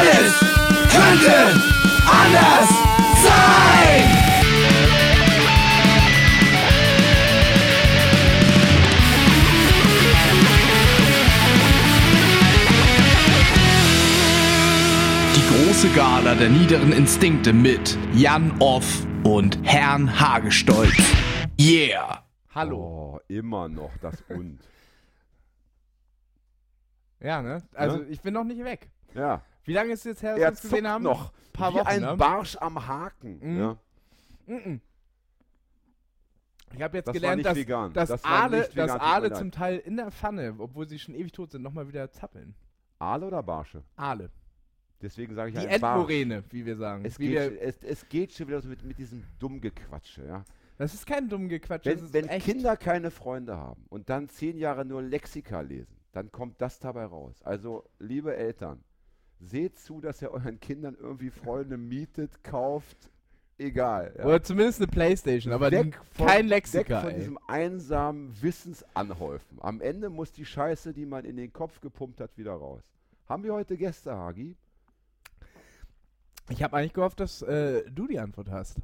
Alles könnte anders sein. Die große Gala der niederen Instinkte mit Jan Off und Herrn Hagestolz. Yeah! Hallo. Oh, immer noch das und. Ja, ne? Also ich bin noch nicht weg. Ja. Wie lange ist es jetzt her, dass wir uns gesehen haben? noch. Paar wie Wochen, ein ne? Barsch am Haken. Mhm. Ja. Mhm. Ich habe jetzt Das gelernt, dass, vegan. dass Das Aale, vegan, dass Aale zum Teil in der Pfanne, obwohl sie schon ewig tot sind, nochmal wieder zappeln. Aale oder Barsche? Aale. Deswegen sage ich Die ein Barsch. Endmoräne, wie wir sagen. Es wie geht, wir, schon- es, es geht schon wieder so mit, mit diesem Dummgequatsche, ja. das ist kein dumm Gequatsch. das Wenn, wenn. Kinder keine Freunde haben und dann zehn Jahre nur Lexika lesen, dann kommt das dabei raus. Also, liebe Eltern, seht zu, dass ihr euren Kindern irgendwie Freunde mietet, kauft, egal. Ja. Oder zumindest eine Playstation, aber Weg von- kein Weg Lexika. von ey. diesem einsamen Wissensanhäufen. Am Ende muss die Scheiße, die man in den Kopf gepumpt hat, wieder raus. Haben wir heute Gäste, Hagi? Ich habe eigentlich gehofft, dass äh, du die Antwort hast.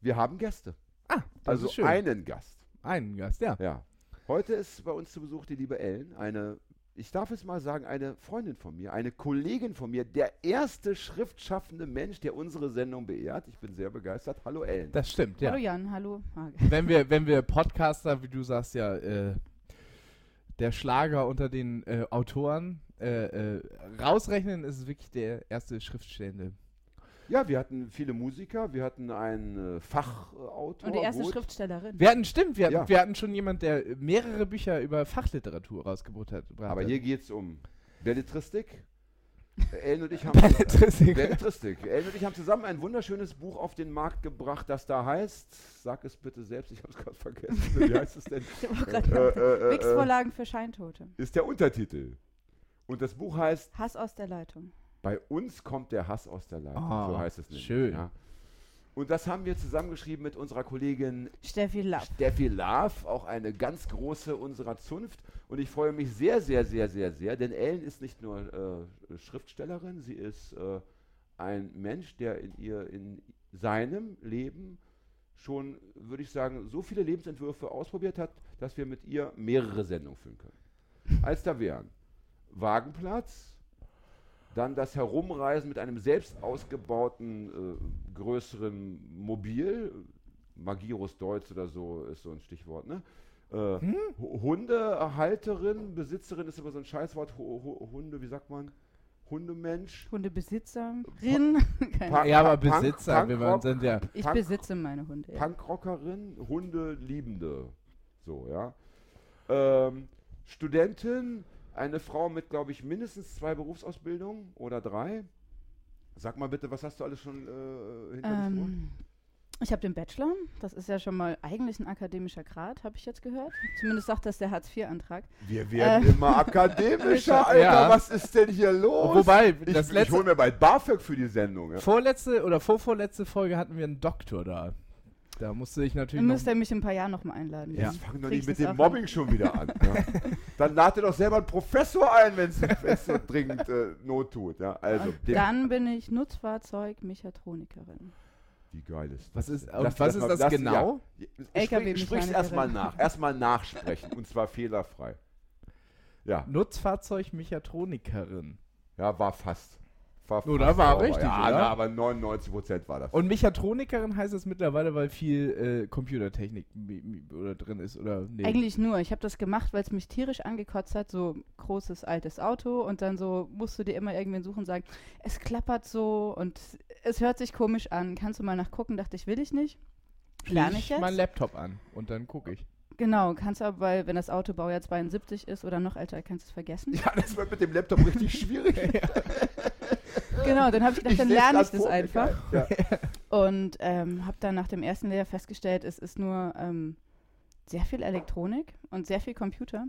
Wir haben Gäste. Ah, das also ist schön. einen Gast. Einen Gast, ja. Ja. Heute ist bei uns zu Besuch die liebe Ellen, eine, ich darf es mal sagen, eine Freundin von mir, eine Kollegin von mir, der erste schriftschaffende Mensch, der unsere Sendung beehrt. Ich bin sehr begeistert. Hallo Ellen. Das stimmt, ja. Hallo Jan, hallo wenn wir, wenn wir Podcaster, wie du sagst, ja, äh, der Schlager unter den äh, Autoren äh, äh, rausrechnen, ist es wirklich der erste Schriftstellende. Ja, wir hatten viele Musiker, wir hatten einen äh, Fachautor. Und die erste gut. Schriftstellerin. Wir hatten, stimmt, wir hatten, Ja. wir hatten schon jemanden, der mehrere Bücher über Fachliteratur rausgebracht hat. Aber hier geht es um Belletristik. Ellen und ich haben Belletristik. Belletristik. Ellen und ich haben zusammen ein wunderschönes Buch auf den Markt gebracht, das da heißt, sag es bitte selbst, ich habe es gerade vergessen. Wie heißt es denn? Gerade Äh, sagen, äh, äh, Wix-Vorlagen für Scheintote. ist der Untertitel. Und das Buch heißt Hass aus der Leitung. Bei uns kommt der Hass aus der Leitung. Ah, so heißt es nämlich. schön. Ja. Und das haben wir zusammengeschrieben mit unserer Kollegin Steffi Lapp. Steffi Laaf, auch eine ganz große unserer Zunft. Und ich freue mich sehr, sehr, sehr, sehr, sehr, denn Ellen ist nicht nur äh, Schriftstellerin, sie ist äh, ein Mensch, der in ihr, in seinem Leben schon, würde ich sagen, so viele Lebensentwürfe ausprobiert hat, dass wir mit ihr mehrere Sendungen führen können. Als da wären Wagenplatz, dann das Herumreisen mit einem selbst ausgebauten äh, größeren Mobil, Magirus Deutz oder so ist so ein Stichwort, ne? Äh, Hu- Hundehalterin, Besitzerin ist immer so ein Scheißwort. Hu- Hu- Hunde, wie sagt man? Hundemensch. Hundebesitzerin. Keine Pa- ja, aber Punk- Besitzer, wir Punkrock- sind ja. Ich Punk- besitze meine Hunde. Ja. Punkrockerin, Hundeliebende. So, ja. Ähm, Studentin, eine Frau mit, glaube ich, mindestens zwei Berufsausbildungen oder drei. Sag mal bitte, was hast du alles schon äh, hinter dich? Ähm, ich habe den Bachelor. Das ist ja schon mal eigentlich ein akademischer Grad, habe ich jetzt gehört. Zumindest sagt das der Hartz-IV-Antrag. Wir werden äh, immer akademischer, Alter. Ja. Was ist denn hier los? Wobei, ich, das ich letzte, hole mir bald BAföG für die Sendung. Ja. vorletzte oder vorvorletzte Folge hatten wir einen Doktor da. Da musste ich natürlich. Dann Noch, müsst ihr mich in ein paar Jahren nochmal einladen. Ja. Jetzt fang doch nicht ich mit dem Mobbing schon wieder an. Ja. Dann lade doch selber einen Professor ein, wenn es so dringend äh, Not tut. Ja. Also, Dann bin ich Nutzfahrzeug-Mechatronikerin. wie geil ist was das? ist, denn? Lass- was lass ist mal- das lass- genau? Ja, LKW sprich, sprich's erstmal nach. Erstmal nachsprechen. und zwar fehlerfrei. Ja, Nutzfahrzeugmechatronikerin. ja war fast. Oder fast war richtig, ja, oder? Na, aber 99 Prozent war das. Und Mechatronikerin heißt es mittlerweile, weil viel äh, Computertechnik oder drin ist, oder? Nee. Eigentlich nur. Ich habe das gemacht, weil es mich tierisch angekotzt hat. So großes altes Auto und dann so musst du dir immer irgendwen suchen und sagen, es klappert so und es hört sich komisch an. Kannst du mal nachgucken? Dachte ich, will ich nicht. Lerne ich Schließ meinen jetzt? Laptop an und dann gucke ich. Genau, kannst du aber, weil wenn das Auto Baujahr 72 ist oder noch älter, kannst du es vergessen. ja, das wird mit dem Laptop richtig schwierig. Genau, dann habe ich gedacht, dann seh's lerne ich das einfach. Ja. Und ähm, habe dann nach dem ersten Lehrjahr festgestellt, es ist nur ähm, sehr viel Elektronik und sehr viel Computer.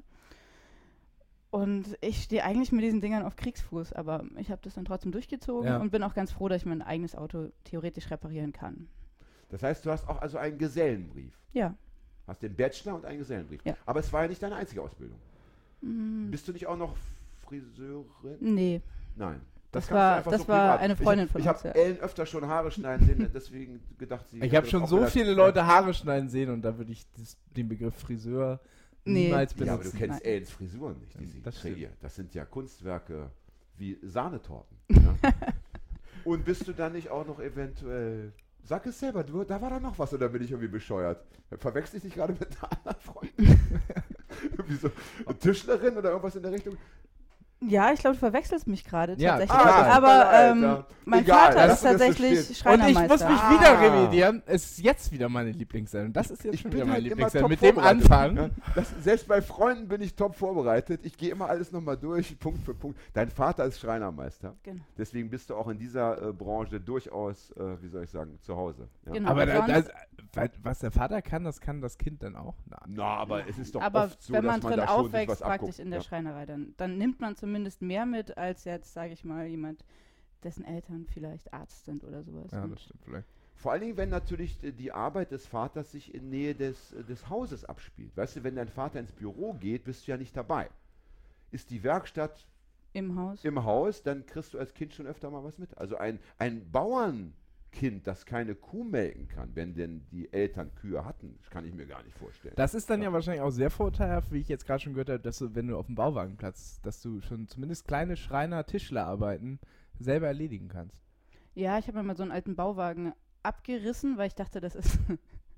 Und ich stehe eigentlich mit diesen Dingern auf Kriegsfuß, aber ich habe das dann trotzdem durchgezogen Ja. und bin auch ganz froh, dass ich mein eigenes Auto theoretisch reparieren kann. Das heißt, du hast auch also einen Gesellenbrief. Ja. Hast den Bachelor und einen Gesellenbrief. Ja. Aber es war ja nicht deine einzige Ausbildung. Mm, Bist du nicht auch noch Friseurin? nee, Nein. Das du war- das war eine Freundin ich, von ich uns, Ich ja. habe Ellen öfter schon Haare schneiden sehen, deswegen gedacht, sie. Ich habe das schon so gedacht. viele Leute Haare schneiden sehen und da würde ich das, den Begriff Friseur Nee. niemals Ja, aber du benutzen. kennst Nein. Ellens Frisuren nicht, die sie Das kreiert. Das sind ja Kunstwerke wie Sahnetorten. Ja? Und bist du dann nicht auch noch eventuell. Sag es selber, du, da war da noch was oder bin ich irgendwie bescheuert? Verwechsel ich dich gerade mit einer anderen Freundin? Irgendwie so eine Tischlerin oder irgendwas in der Richtung? Ja, ich glaube, du verwechselst mich gerade Ja, tatsächlich. ah, aber ähm, mein Egal, Vater ist tatsächlich stehen. Und ich Schreinermeister. muss mich Ah. wieder revidieren. Es ist jetzt wieder meine Lieblingssendung. Das ist jetzt Ich schon wieder meine halt Lieblingssendung. Mit dem. Anfang. Ja, das, selbst bei Freunden bin ich top vorbereitet. Ich gehe immer alles nochmal durch, Punkt für Punkt. Dein Vater ist Schreinermeister. Genau. Deswegen bist du auch in dieser äh, Branche durchaus, äh, wie soll ich sagen, zu Hause. Ja? Genau. Aber da, das, was der Vater kann, das kann das Kind dann auch. Na, Na, aber es ist doch aber oft so, wenn dass man man drin da schon sich aufwächst, praktisch in der ja. Schreinerei, dann, dann nimmt man zumindest mehr mit, als jetzt, sage ich mal, jemand, dessen Eltern vielleicht Arzt sind oder sowas. ja, das stimmt vielleicht. Vor allen Dingen, wenn natürlich die Arbeit des Vaters sich in Nähe des, des Hauses abspielt. Weißt du, wenn dein Vater ins Büro geht, bist du ja nicht dabei. Ist die Werkstatt Im Haus. im Haus, dann kriegst du als Kind schon öfter mal was mit. Also ein, ein Bauernkind, das keine Kuh melken kann, wenn denn die Eltern Kühe hatten, das kann ich mir gar nicht vorstellen. Das ist dann ja wahrscheinlich auch sehr vorteilhaft, wie ich jetzt gerade schon gehört habe, dass du, wenn du auf dem Bauwagenplatz, dass du schon zumindest kleine Schreiner-Tischlerarbeiten selber erledigen kannst. Ja, ich habe mir mal so einen alten Bauwagen abgerissen, weil ich dachte, das ist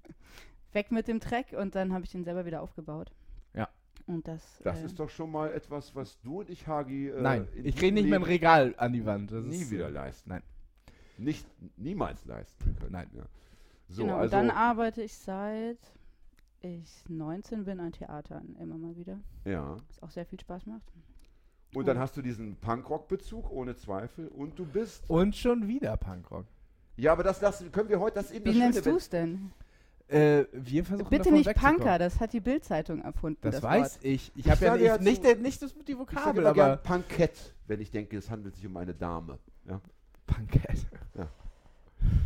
weg mit dem Dreck und dann habe ich den selber wieder aufgebaut. Ja. Und das. das äh, ist doch schon mal etwas, was du und ich, Hagi, äh, Nein, in ich kriege nicht mein Leben Regal an die Wand. Das nie ist, wieder leisten. Nein. Nicht, niemals leisten können. Nein. Ja. So, genau, und also, dann arbeite ich seit ich 19 bin an Theatern immer mal wieder. ja. Was auch sehr viel Spaß macht. Und dann hast du diesen Punkrock-Bezug, ohne Zweifel. Und du bist. Und schon wieder Punkrock. Ja, aber das, das können wir heute, das eben Wie das nennst du es denn? Äh, wir versuchen Bitte davon nicht. Punker, das hat die Bildzeitung erfunden. Das, Das, weiß Wort. ich. Ich Ich habe ja nicht, ja nicht, zu- der, nicht das, die Ich Vokabel, gern aber Punkett, wenn ich denke, es handelt sich um eine Dame. Ja. Punkett.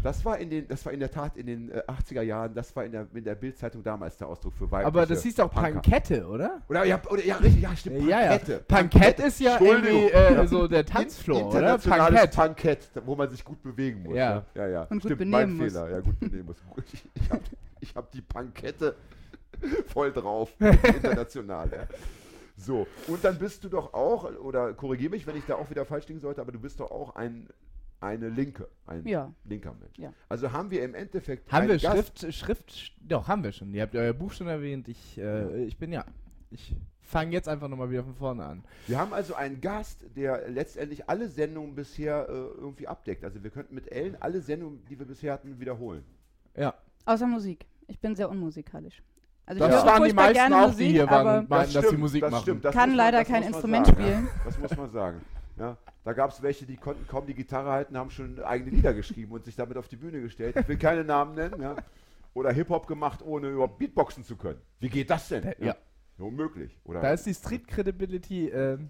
Das war in den, das war in der Tat in den äh, 80er Jahren, das war in der, in der Bildzeitung damals der Ausdruck für weibliche Aber das hieß doch Punker. Punkette, oder? Oder ja, oder, ja, richtig, ja, stimmt. Ja, ja. Punkett ist ja irgendwie äh, Ja. so der In- Tanzfloor, oder? Punkett, da- wo man sich gut bewegen muss. Ja. Ja, ja. ja. Und gut Stimmt, mein benehmen muss. Fehler. Ja, gut benehmen muss. Ich, ich habe ich hab die Punkette voll drauf. International, ja. So, und dann bist du doch auch, oder korrigiere mich, wenn ich da auch wieder falsch liegen sollte, aber du bist doch auch ein, eine Linke, ein Ja. linker Mensch. Ja. Also haben wir im Endeffekt Haben wir einen Gast- Schrift, Schrift, doch, haben wir schon. Ihr habt euer Buch schon erwähnt. Ich, äh, ich bin ja, ich fange jetzt einfach nochmal wieder von vorne an. Wir haben also einen Gast, der letztendlich alle Sendungen bisher äh, irgendwie abdeckt. Also wir könnten mit Ellen alle Sendungen, die wir bisher hatten, wiederholen. Ja, Außer Musik. Ich bin sehr unmusikalisch. Also das ich höre waren die meisten gerne auch, Musik, die hier waren und meinten, dass sie Musik das machen. Stimmt, das kann man- leider das kein man Instrument sagen, spielen. Ja, das muss man sagen. Ja, da gab es welche, die konnten kaum die Gitarre halten, haben schon eigene Lieder geschrieben und sich damit auf die Bühne gestellt. Ich will keine Namen nennen. Ja. Oder Hip-Hop gemacht, ohne überhaupt Beatboxen zu können. Wie geht das denn? Ja. Ja. Unmöglich. Oder? Da ist die Street Credibility, ähm,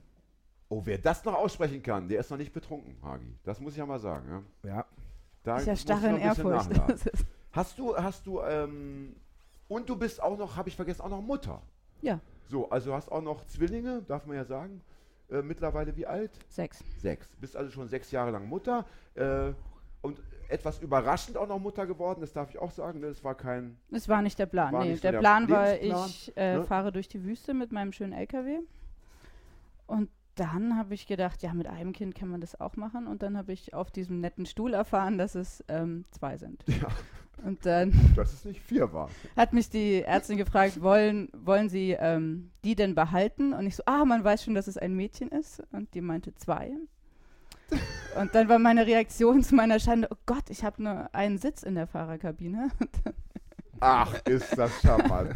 oh, wer das noch aussprechen kann, der ist noch nicht betrunken, Hagi. Das muss ich ja mal sagen. Ja. ja. Da Ich ja musst du starre noch in ein bisschen Ehrfurcht. Hast du, hast du, ähm, und du bist auch noch, habe ich vergessen, auch noch Mutter. Ja, So, also hast auch noch Zwillinge, darf man ja sagen. Äh, mittlerweile wie alt? sechs. Sechs. Bist also schon sechs Jahre lang Mutter. Äh, und etwas überraschend auch noch Mutter geworden, das darf ich auch sagen. Ne? Das war kein. Das war nicht der Plan. War Nee, der, der Plan war, ich äh, ne? fahre durch die Wüste mit meinem schönen LKW. Und dann habe ich gedacht, ja, mit einem Kind kann man das auch machen. Und dann habe ich auf diesem netten Stuhl erfahren, dass es ähm, zwei sind. Ja, Und dann dass es nicht vier war. hat mich die Ärztin gefragt, wollen, wollen Sie ähm, die denn behalten? Und ich so, ah, man weiß schon, dass es ein Mädchen ist. Und die meinte zwei. Und dann war meine Reaktion zu meiner Schande, oh Gott, ich habe nur einen Sitz in der Fahrerkabine. Ach, ist das charmant.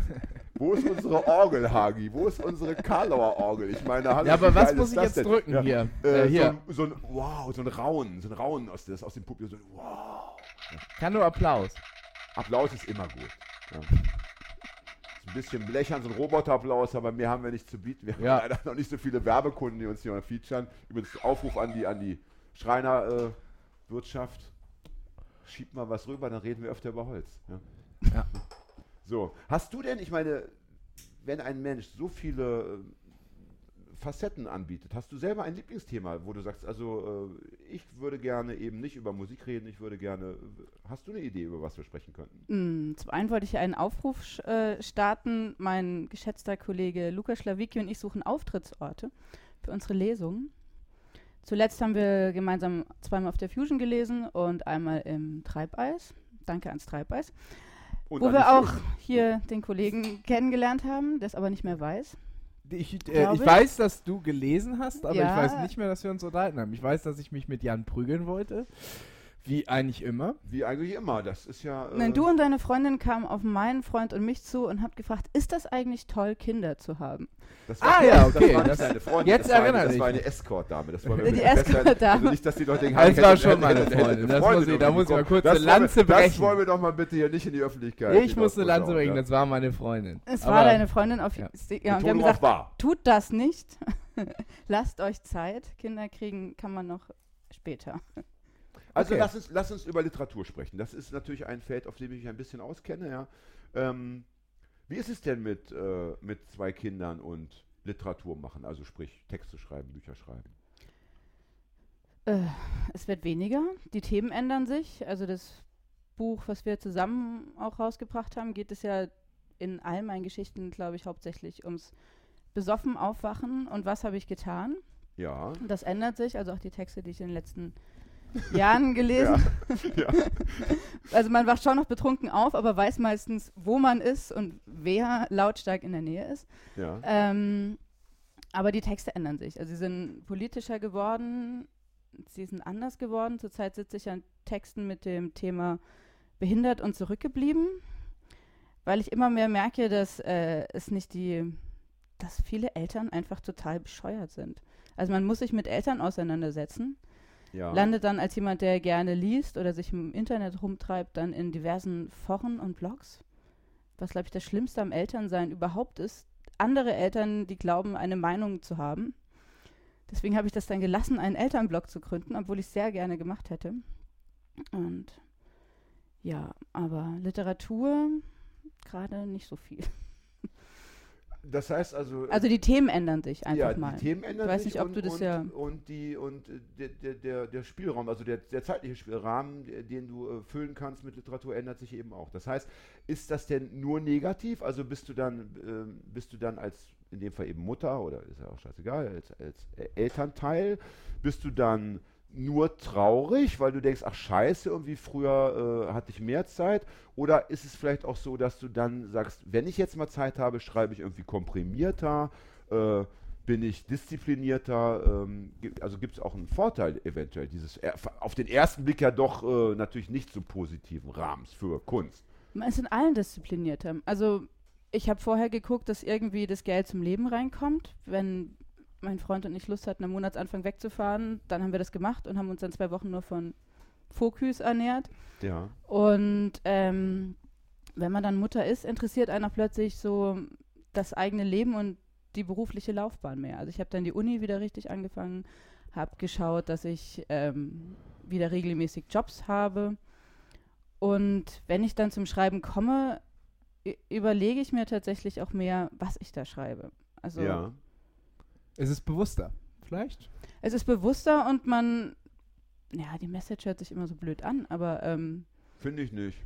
Wo ist unsere Orgel, Hagi? Wo ist unsere Karlauer Orgel? Ich meine, hallo, Ja, aber was muss ich jetzt denn? drücken Ja, hier? Äh, Äh, hier. So, ein, so ein Wow, so ein Raunen, so ein Raunen aus, das, aus dem Publikum. So ein Wow. Kann nur Applaus. Applaus ist immer gut. Ja. Ist ein bisschen blechern, so ein Roboterapplaus, aber mehr haben wir nicht zu bieten. Wir haben Ja. leider noch nicht so viele Werbekunden, die uns hier mal featuren. Übrigens Aufruf an die, an die Schreinerwirtschaft. Äh. Schiebt mal was rüber, dann reden wir öfter über Holz. Ja. Ja. So, hast du denn, ich meine, wenn ein Mensch so viele äh, Facetten anbietet. Hast du selber ein Lieblingsthema, wo du sagst, also äh, ich würde gerne eben nicht über Musik reden, ich würde gerne. Hast du eine Idee, über was wir sprechen könnten? Mm, Zum einen wollte ich einen Aufruf äh, starten. Mein geschätzter Kollege Lukas Schlawicki und ich suchen Auftrittsorte für unsere Lesungen. Zuletzt haben wir gemeinsam zweimal auf der Fusion gelesen und einmal im Treibeis. Danke ans Treibeis. Und Wo an wir auch hier den Kollegen kennengelernt haben, der es aber nicht mehr weiß. Ich, äh, ich. weiß, dass du gelesen hast, aber Ja. ich weiß nicht mehr, dass wir uns unterhalten haben. Ich weiß, dass ich mich mit Jan prügeln wollte. Wie eigentlich immer. Wie eigentlich immer. Das ist ja. Äh, Nein, du und deine Freundin kamen auf meinen Freund und mich zu und habt gefragt, ist das eigentlich toll, Kinder zu haben? das Ah, ja, okay, Das war das- nicht deine Freundin. jetzt das war eine, erinnere Das ich war eine mich. Escort-Dame. Das war Die Escort-Dame. Also nicht, dass die Leute denken, Das ich war schon meine Freundin. Das muss ich- da muss ich mal kurz Das eine wollen wir- Lanze Das brechen. wollen wir doch mal bitte hier nicht in die Öffentlichkeit. Ich muss eine Lanze bringen, das war meine Freundin. Es Aber- war deine Freundin auf ja. ja. Ja, und wir haben gesagt, war. tut das nicht. Lasst euch Zeit. Kinder kriegen kann man noch später. Also Okay. lass, uns, lass uns über Literatur sprechen. Das ist natürlich ein Feld, auf dem ich mich ein bisschen auskenne. Ja. Ähm, wie ist es denn mit, äh, mit zwei Kindern und Literatur machen? Also sprich Texte schreiben, Bücher schreiben. Äh, es wird weniger. Die Themen ändern sich. Also das Buch, was wir zusammen auch rausgebracht haben, geht es ja in all meinen Geschichten, glaube ich, hauptsächlich ums besoffen aufwachen und was habe ich getan. Ja. Das ändert sich, also auch die Texte, die ich in den letzten Jahren gelesen ja. Also man wacht schon noch betrunken auf, aber weiß meistens, wo man ist und wer lautstark in der Nähe ist. ja. Ähm, aber die Texte ändern sich. Also sie sind politischer geworden, sie sind anders geworden. Zurzeit sitze ich an Texten mit dem Thema behindert und zurückgeblieben, weil ich immer mehr merke, dass äh, es nicht die, dass viele Eltern einfach total bescheuert sind. Also man muss sich mit Eltern auseinandersetzen ja. landet dann als jemand, der gerne liest oder sich im Internet rumtreibt, dann in diversen Foren und Blogs. Was, glaube ich, das Schlimmste am Elternsein überhaupt ist. Andere Eltern, die glauben, eine Meinung zu haben. Deswegen habe ich das dann gelassen, einen Elternblog zu gründen, obwohl ich es sehr gerne gemacht hätte. Und ja, aber Literatur gerade nicht so viel. Das heißt also. Also die Themen ändern sich einfach ja, mal. die Themen ändern Ich weiß sich nicht, ob und, du das und, ja- und die und äh, der, der, der, Spielraum, also der, der zeitliche Spielrahmen, den du äh, füllen kannst mit Literatur, ändert sich eben auch. Das heißt, ist das denn nur negativ? Also bist du dann ähm, bist du dann als in dem Fall eben Mutter oder ist ja auch scheißegal als, als äh, Elternteil bist du dann nur traurig, weil du denkst, ach scheiße, irgendwie früher äh, hatte ich mehr Zeit? Oder ist es vielleicht auch so, dass du dann sagst, wenn ich jetzt mal Zeit habe, schreibe ich irgendwie komprimierter, äh, bin ich disziplinierter? Ähm, also gibt es auch einen Vorteil eventuell dieses auf den ersten Blick ja doch äh, natürlich nicht so positiven Rahmens für Kunst. Man ist in allen disziplinierter. Also ich habe vorher geguckt, dass irgendwie das Geld zum Leben reinkommt. Wenn mein Freund und ich Lust hatten, am Monatsanfang wegzufahren, dann haben wir das gemacht und haben uns dann zwei Wochen nur von Fokus ernährt. Ja. Und ähm, wenn man dann Mutter ist, interessiert auch plötzlich so das eigene Leben und die berufliche Laufbahn mehr. Also ich habe dann die Uni wieder richtig angefangen, habe geschaut, dass ich ähm, wieder regelmäßig Jobs habe. Und wenn ich dann zum Schreiben komme, überlege ich mir tatsächlich auch mehr, was ich da schreibe. Also ja. Es ist bewusster. Vielleicht? es ist bewusster und man, ja, die Message hört sich immer so blöd an, aber ähm, Finde ich nicht.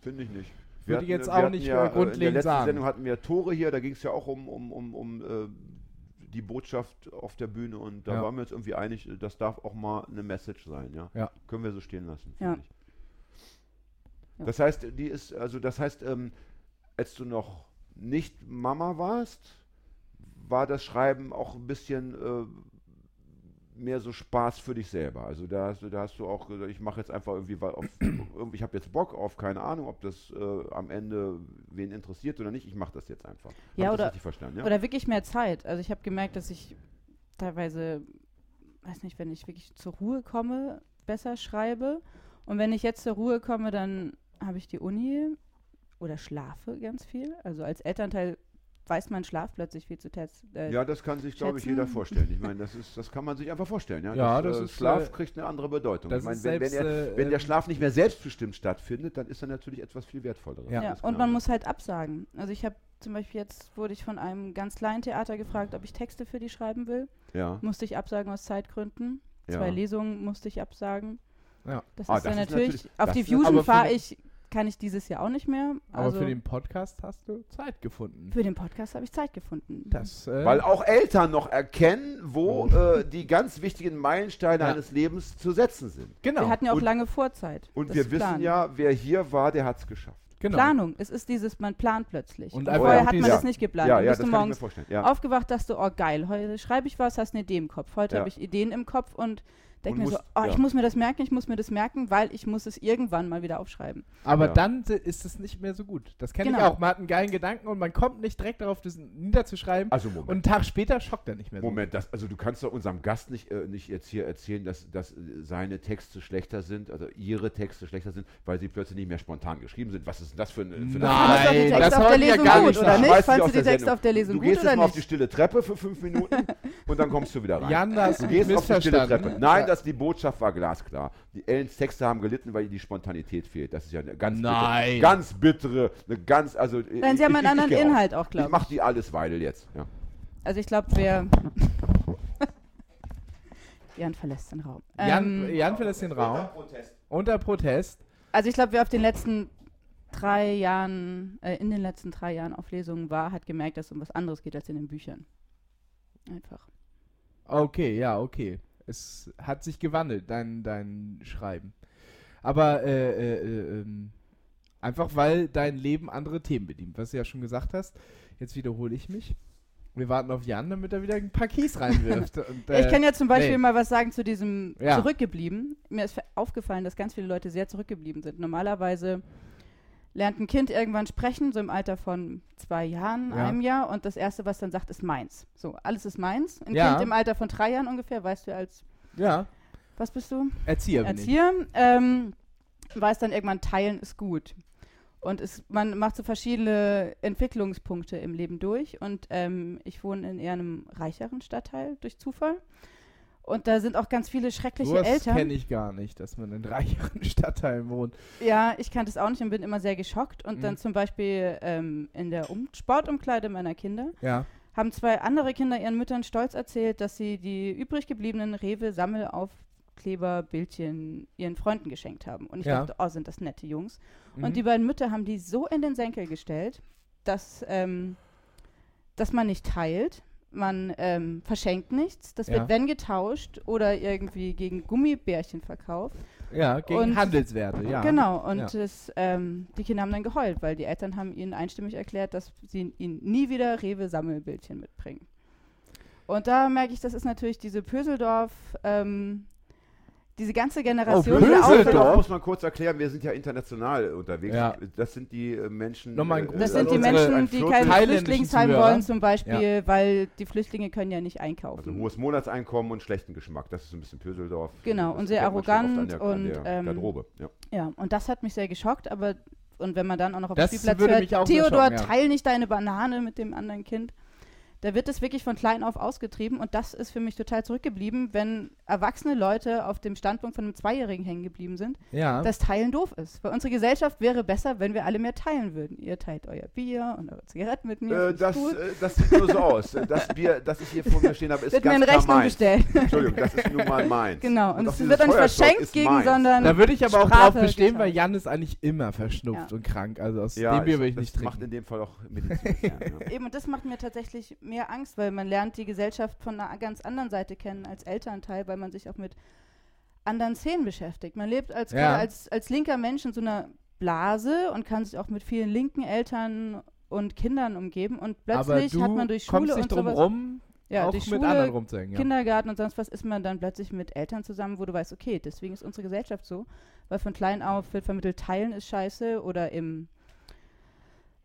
Finde ich nicht. Würde hatten- ich jetzt wir auch nicht, ja, äh, äh, grundlegend In der letzten sagen. Sendung hatten wir Tore hier, da ging es ja auch um, um, um, um äh, die Botschaft auf der Bühne und da Ja. waren wir uns irgendwie einig, das darf auch mal eine Message sein, ja. Ja. Können wir so stehen lassen, Ja. finde ich. Ja. Das heißt, die ist, also das heißt, ähm, als du noch nicht Mama warst, war das Schreiben auch ein bisschen äh, mehr so Spaß für dich selber. Also da hast du, da hast du auch gesagt, ich mache jetzt einfach irgendwie, weil auf, ich habe jetzt Bock auf, keine Ahnung, ob das äh, am Ende wen interessiert oder nicht. Ich mache das jetzt einfach. Hab Ja, das oder- richtig verstanden, ja? Oder wirklich mehr Zeit. Also ich habe gemerkt, dass ich teilweise, weiß nicht, wenn ich wirklich zur Ruhe komme, besser schreibe. Und wenn ich jetzt zur Ruhe komme, dann habe ich die Uni oder schlafe ganz viel. Also als Elternteil weiß man Schlaf plötzlich viel zu testen. Äh, ja, das kann sich, glaube ich, jeder vorstellen. Ich meine, das ist, das kann man sich einfach vorstellen. Ja, Ja, das, das äh, ist, Schlaf äh, kriegt eine andere Bedeutung. ich meine, wenn, wenn, er, äh, wenn der Schlaf nicht mehr selbstbestimmt stattfindet, dann ist er natürlich etwas viel wertvolleres. Ja. ja, und man ja. muss halt absagen. Also ich habe zum Beispiel jetzt wurde ich von einem ganz kleinen Theater gefragt, ob ich Texte für die schreiben will. Ja. Musste ich absagen aus Zeitgründen. ja. Zwei Lesungen musste ich absagen. Ja. Das Ah, ist das ja ist natürlich, natürlich- auf die Fusion fahre ich, kann ich dieses Jahr auch nicht mehr. Aber Also für den Podcast hast du Zeit gefunden. für den Podcast habe ich Zeit gefunden. Das, äh, Weil auch Eltern noch erkennen, wo äh, die ganz wichtigen Meilensteine Ja. eines Lebens zu setzen sind. genau. Wir hatten ja auch Und- lange Vorzeit. Und das wir wissen ja, wer hier war, der hat es geschafft. genau. Planung. Es ist dieses, man plant plötzlich. Und Und vorher hat man dieses- das nicht geplant. ja, Dann ja, bist das du kann ich mir morgens. Ja. aufgewacht, dachte du, oh geil, heute schreibe ich was, hast eine Idee im Kopf. Heute Ja. habe ich Ideen im Kopf und denke mir so, oh, ja. ich muss mir das merken, ich muss mir das merken, weil ich muss es irgendwann mal wieder aufschreiben. Aber Ja. dann ist es nicht mehr so gut. Das kenne ich Genau. auch. Man hat einen geilen Gedanken und man kommt nicht direkt darauf, das niederzuschreiben. Also Moment. und einen Tag später schockt er nicht mehr so. Moment, das, also du kannst doch unserem Gast nicht, äh, nicht jetzt hier erzählen, dass, dass seine Texte schlechter sind, also ihre Texte schlechter sind, weil sie plötzlich nicht mehr spontan geschrieben sind. Was ist denn das für, ein- für eine Nein, das Texte auf der ja Lesung gar gut, nicht oder nicht? Fandst du die Texte Sendung. auf der Lesung Du gut gehst jetzt mal auf die stille Treppe für fünf Minuten und dann kommst du wieder rein. Jan, da hast Du gehst auf die stille. Treppe. Nein, Ja. das, die Botschaft war glasklar. Die Ellens Texte haben gelitten, weil ihr die Spontanität fehlt. Das ist ja eine ganz Nein. bittere, ganz bittere, eine ganz, also Nein, sie haben einen anderen geh Inhalt auch, Ich glaube mach ich. die alles Weidel jetzt. Ja. Also ich glaube, wer... Jan verlässt den Raum. Jan, Ähm, Jan verlässt den Raum. Unter Protest. Also ich glaube, wer auf den letzten drei Jahren, äh, in den letzten drei Jahren auf Lesungen war, hat gemerkt, dass es um was anderes geht als in den Büchern. Einfach. Okay, ja, okay. Es hat sich gewandelt, dein, dein Schreiben. Aber äh, äh, äh, ähm, einfach weil dein Leben andere Themen bedient, was du ja schon gesagt hast. Jetzt wiederhole ich mich. Wir warten auf Jan, damit er wieder ein paar Keys reinwirft. Und, ich kann ja zum Beispiel nee. mal was sagen zu diesem Ja. zurückgeblieben. Mir ist aufgefallen, dass ganz viele Leute sehr zurückgeblieben sind. Normalerweise lernt ein Kind irgendwann sprechen, so im Alter von zwei Jahren, Ja. einem Jahr, und das Erste, was dann sagt, ist meins. So, alles ist meins. Ein Ja. Kind im Alter von drei Jahren ungefähr, weißt du, als, ja, was bist du? Erzieher. Erzieher, ähm, weiß dann irgendwann, teilen ist gut. Und es, man macht so verschiedene Entwicklungspunkte im Leben durch. Und ähm, ich wohne in eher einem reicheren Stadtteil durch Zufall. Und da sind auch ganz viele schreckliche Sowas Eltern. kenne ich gar nicht, dass man in reicheren Stadtteilen wohnt. Ja, ich kannte es auch nicht und bin immer sehr geschockt. Und Mhm. dann zum Beispiel ähm, in der um Sportumkleide meiner Kinder Ja. haben zwei andere Kinder ihren Müttern stolz erzählt, dass sie die übrig gebliebenen Rewe-Sammelaufkleberbildchen ihren Freunden geschenkt haben. Und ich Ja. dachte, oh, sind das nette Jungs. Mhm. Und die beiden Mütter haben die so in den Senkel gestellt, dass, ähm, dass man nicht teilt. Man ähm, verschenkt nichts. Das Ja. wird, wenn getauscht oder irgendwie gegen Gummibärchen verkauft. ja, gegen und- Handelswerte, ja. Genau, und Ja. das, ähm, die Kinder haben dann geheult, weil die Eltern haben ihnen einstimmig erklärt, dass sie ihnen nie wieder Rewe-Sammelbildchen mitbringen. Und da merke ich, das ist natürlich diese Pöseldorf, ähm, diese ganze Generation, Pöseldorf? auch- Düsseldorf muss man kurz erklären, wir sind ja international unterwegs. Ja. Das sind die äh, Menschen. Nochmal ein äh, Das sind die Menschen, die kein Flüchtlingsheim wollen zum Beispiel, weil die Flüchtlinge können ja nicht Also einkaufen. hohes Monatseinkommen und schlechten Geschmack. Das ist ein bisschen Pöseldorf. Genau, Das und sehr arrogant an der, und, ähm, Garderobe. Ja. Ja, und das hat mich sehr geschockt, aber und wenn man dann auch noch auf dem Spielplatz hört, Theodor, ja. teil nicht deine Banane mit dem anderen Kind, da wird es wirklich von klein auf ausgetrieben und das ist für mich total zurückgeblieben, wenn erwachsene Leute auf dem Standpunkt von einem Zweijährigen hängen geblieben sind, Ja. dass Teilen doof ist. Weil unsere Gesellschaft wäre besser, wenn wir alle mehr teilen würden. Ihr teilt euer Bier und eure Zigaretten mit mir. Äh, das, äh, das sieht nur so aus. Das Bier, das ich hier vor mir stehen habe, ist wird mir ganz in klar Rechnung meins. gestellt. Entschuldigung, das ist nun mal meins. genau, und, auch es wird dann verschenkt gegen, meins. sondern Da würde ich aber auch Sprache drauf bestehen, weil. Jan ist eigentlich immer verschnupft Ja. und krank. Also aus Ja, dem Bier ich- will ich das nicht macht trinken. in dem Fall auch Medizin. ja. Eben, und das macht mir tatsächlich mehr Angst, weil man lernt die Gesellschaft von einer ganz anderen Seite kennen als Elternteil, weil man sich auch mit anderen Szenen beschäftigt. Man lebt als, Ja. als, als linker Mensch in so einer Blase und kann sich auch mit vielen linken Eltern und Kindern umgeben und plötzlich hat man durch Schule und drum sowas, rum, ja, auch durch mit anderen Schule, rumzuhängen. Ja. Kindergarten und sonst was ist man dann plötzlich mit Eltern zusammen, wo du weißt, okay, deswegen ist unsere Gesellschaft so, weil von klein auf wird vermittelt, teilen ist scheiße oder im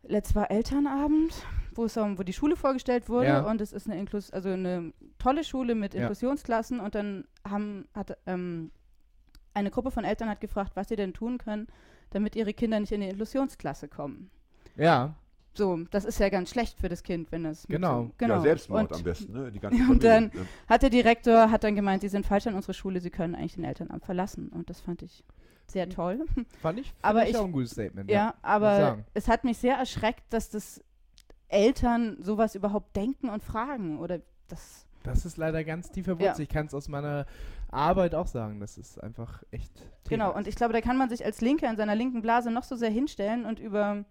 letztes war Elternabend, wo es um, wo die Schule vorgestellt wurde Ja. und es ist eine Inklus also eine tolle Schule mit Ja. Inklusionsklassen und dann haben hat ähm, eine Gruppe von Eltern hat gefragt, was sie denn tun können, damit ihre Kinder nicht in die Inklusionsklasse kommen. ja, So, das ist ja ganz schlecht für das Kind, wenn es mit Genau. so, genau. Ja, Selbstmord und am besten. Ne? Die ganze und dann- ne? hat der Direktor hat dann gemeint, sie sind falsch an unsere Schule, sie können eigentlich den Elternamt verlassen und das fand ich sehr toll. fand ich, find Aber ich auch ein gutes Statement. Ja, muss aber es hat mich sehr erschreckt, dass das Eltern sowas überhaupt denken und fragen? Oder das. Das ist leider ganz tiefer Wurzel. Ja. Ich kann es aus meiner Arbeit auch sagen. Das ist einfach echt. Thema. Genau, und ich glaube, da kann man sich als Linker in seiner linken Blase noch so sehr hinstellen und über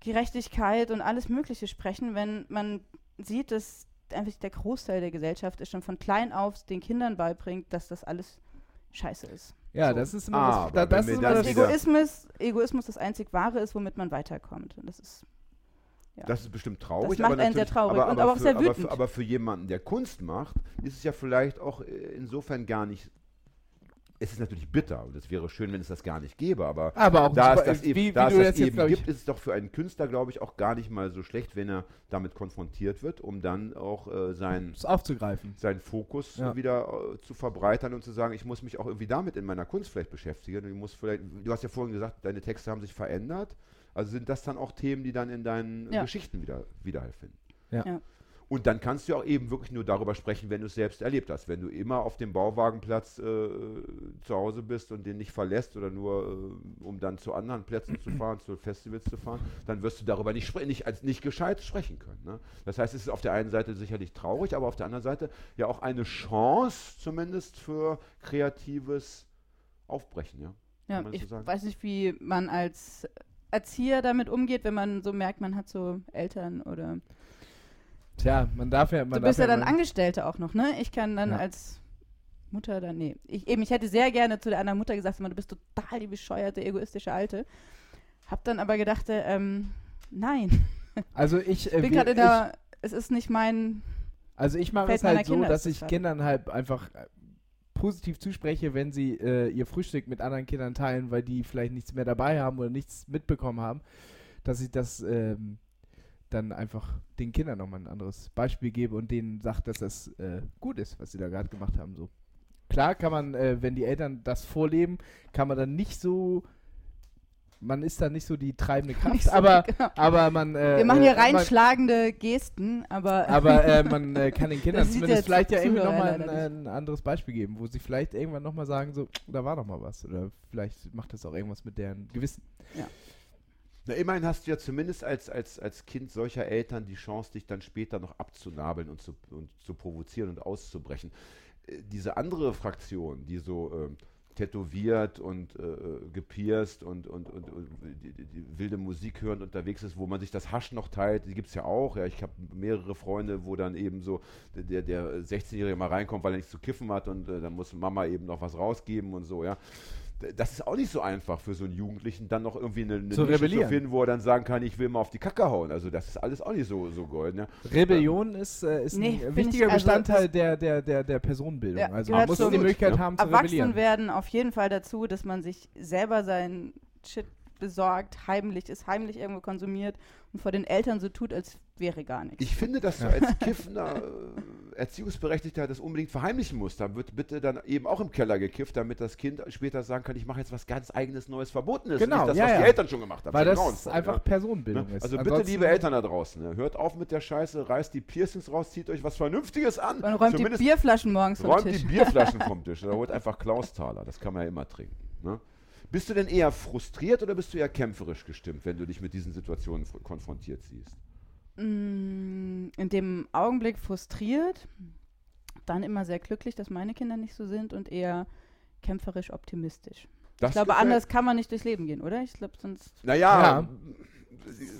Gerechtigkeit und alles Mögliche sprechen, wenn man sieht, dass einfach der Großteil der Gesellschaft es schon von klein auf den Kindern beibringt, dass das alles scheiße ist. Ja, So. das ist immer Aber das, das ist immer Dass das Egoismus, Egoismus das einzig Wahre ist, womit man weiterkommt. Und das ist Ja. Das ist bestimmt traurig. Das macht aber einen sehr traurig aber, und aber auch für, sehr aber wütend. für, aber für jemanden, der Kunst macht, ist es ja vielleicht auch äh, insofern gar nicht. Es ist natürlich bitter und es wäre schön, wenn es das gar nicht gäbe, aber Aber auch da es das wie, eben, wie da es das eben gibt, ist es doch für einen Künstler, glaube ich, auch gar nicht mal so schlecht, wenn er damit konfrontiert wird, um dann auch äh, seinen das aufzugreifen. seinen Fokus Ja. wieder äh, zu verbreitern und zu sagen, ich muss mich auch irgendwie damit in meiner Kunst vielleicht beschäftigen. Und ich muss vielleicht, du hast ja vorhin gesagt, deine Texte haben sich verändert. Also sind das dann auch Themen, die dann in deinen Ja. Geschichten wieder Widerhall finden. Ja. Ja. Und dann kannst du auch eben wirklich nur darüber sprechen, wenn du es selbst erlebt hast. Wenn du immer auf dem Bauwagenplatz äh, zu Hause bist und den nicht verlässt oder nur, äh, um dann zu anderen Plätzen zu fahren, zu Festivals zu fahren, dann wirst du darüber nicht, nicht, als nicht gescheit sprechen können. Ne? Das heißt, es ist auf der einen Seite sicherlich traurig, aber auf der anderen Seite ja auch eine Chance zumindest für kreatives Aufbrechen. Ja? Ja, ich so weiß nicht, wie man als Erzieher damit umgeht, wenn man so merkt, man hat so Eltern oder. Tja, man darf ja. Man du bist ja dann Angestellte auch noch, ne? Ich kann dann Ja. als Mutter dann, nee. Ich, eben, ich hätte sehr gerne zu der anderen Mutter gesagt, du bist total die bescheuerte, egoistische Alte. Hab dann aber gedacht, äh, ähm, nein. Also ich, äh, Ich bin gerade in der. Es ist nicht mein. Also ich mache es halt so, Kinder dass ich. Kindern halt einfach äh, positiv zuspreche, wenn sie äh, ihr Frühstück mit anderen Kindern teilen, weil die vielleicht nichts mehr dabei haben oder nichts mitbekommen haben, dass ich das ähm, dann einfach den Kindern nochmal ein anderes Beispiel gebe und denen sagt, dass das äh, gut ist, was sie da gerade gemacht haben. So. Klar kann man, äh, wenn die Eltern das vorleben, kann man dann nicht so, man ist dann nicht so die treibende Kraft, so- aber, genau. aber man... Äh, Wir machen hier äh, man- reinschlagende Gesten, aber. aber äh, man äh, kann den Kindern zumindest vielleicht ja irgendwie nochmal ein, ein anderes Beispiel geben, wo sie vielleicht irgendwann nochmal sagen, so, da war doch mal was. Oder vielleicht macht das auch irgendwas mit deren Gewissen. Na, immerhin hast du ja zumindest als, als, als Kind solcher Eltern die Chance, dich dann später noch abzunabeln und zu, und zu provozieren und auszubrechen. Äh, Diese andere Fraktion, die so ähm, tätowiert und äh, äh, gepierst und, und, und, und die, die, wilde Musik hörend unterwegs ist, wo man sich das Hasch noch teilt, die gibt es ja auch. Ja, ich habe mehrere Freunde, wo dann eben so der, der 16-Jährige mal reinkommt, weil er nichts zu kiffen hat und äh, dann muss Mama eben noch was rausgeben und so, ja. Das ist auch nicht so einfach für so einen Jugendlichen, dann noch irgendwie eine, eine Zu zu finden, wo er dann sagen kann, ich will mal auf die Kacke hauen. Also das ist alles auch nicht so, so golden. Ja. Rebellion ist, äh, ist Nee, ein wichtiger ich, also Bestandteil der, der, der, der Personenbildung. Ja, also man muss zum- die Möglichkeit Ja. haben zu Erwachsen rebellieren. werden auf jeden Fall dazu, dass man sich selber seinen Shit besorgt, heimlich ist, heimlich irgendwo konsumiert und vor den Eltern so tut, als wäre gar nichts. Ich finde, dass du als kiffender äh, Erziehungsberechtigter das unbedingt verheimlichen musst. Dann wird bitte dann eben auch im Keller gekifft, damit das Kind später sagen kann, ich mache jetzt was ganz eigenes, Neues, Verbotenes. Genau, und nicht das, ja, was ja. die Eltern schon gemacht haben. Weil das einfach ja. Personenbildung Ne? ist. Also bitte, Ansonsten- liebe Eltern da draußen, ne? hört auf mit der Scheiße, reißt die Piercings raus, zieht euch was Vernünftiges an. man räumt die Zumindest Bierflaschen morgens vom räumt Tisch. die Bierflaschen vom Tisch oder holt einfach Klausthaler. Das kann man ja immer trinken. Ne? Bist du denn eher frustriert oder bist du eher kämpferisch gestimmt, wenn du dich mit diesen Situationen konfrontiert siehst? Mm, in dem Augenblick frustriert, dann immer sehr glücklich, dass meine Kinder nicht so sind und eher kämpferisch optimistisch. Das Ich glaube, gefällt- anders kann man nicht durchs Leben gehen, oder? Ich glaube, sonst Naja, Ja.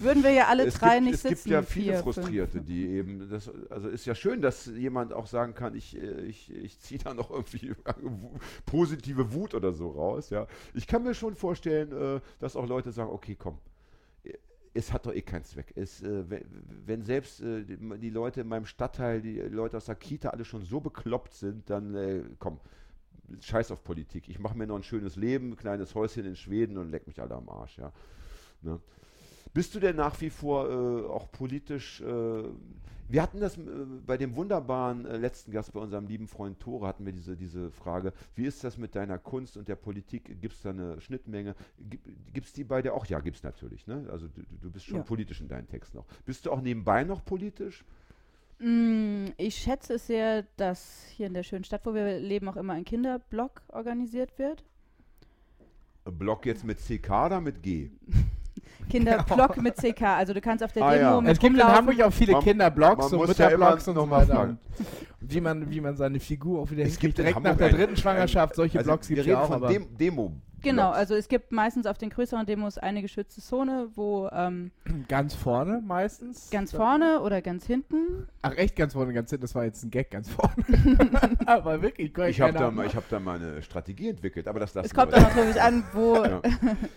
würden wir ja alle es drei gibt, nicht es sitzen. gibt ja viele vier, Frustrierte, fünf. die eben, das, also ist ja schön, dass jemand auch sagen kann, ich, äh, ich, ich ziehe da noch irgendwie positive Wut oder so raus. Ja. Ich kann mir schon vorstellen, äh, dass auch Leute sagen, okay, komm, äh, es hat doch eh keinen Zweck. Es, äh, wenn, wenn selbst äh, die, Leute in meinem Stadtteil, die Leute aus der Kita alle schon so bekloppt sind, dann äh, komm, scheiß auf Politik. Ich mache mir noch ein schönes Leben, ein kleines Häuschen in Schweden und leck mich alle am Arsch. Ja. Ne? Bist du denn nach wie vor äh, auch politisch? Wir hatten das äh, bei dem wunderbaren äh, letzten Gast, bei unserem lieben Freund Tore, hatten wir diese, diese Frage: Wie ist das mit deiner Kunst und der Politik? Gibt es da eine Schnittmenge? Gibt es die bei dir auch? Ja, gibt es natürlich. Ne? Also, du, du bist schon Ja. politisch in deinen Texten noch. Bist du auch nebenbei noch politisch? Mm, Ich schätze es sehr, dass hier in der schönen Stadt, wo wir leben, auch immer ein Kinderblock organisiert wird. Block jetzt mit CK oder mit G? Kinderblock mit CK. Also du kannst auf der Ah, Demo ja. mit Es gibt in. Hamburg auch viele Man- Kinderblogs man und muss ja immer Mütterblogs und noch so mal weiter. Wie man, wie man seine Figur auch wieder Es gibt hinkriegt. in Direkt nach der dritten Schwangerschaft. Solche Also Blogs wir gibt es ja reden auch. von Dem Demo. Genau, Blogs. also es gibt meistens auf den größeren Demos eine geschützte Zone, wo ähm, ganz vorne meistens. ganz vorne oder ganz hinten. Ach, echt ganz vorne, ganz hinten. Das war jetzt ein Gag ganz vorne. aber wirklich. Ich habe da, mal- ich hab da mal eine Strategie entwickelt, aber das lassen Es kommt wir. auch natürlich an, wo, Ja.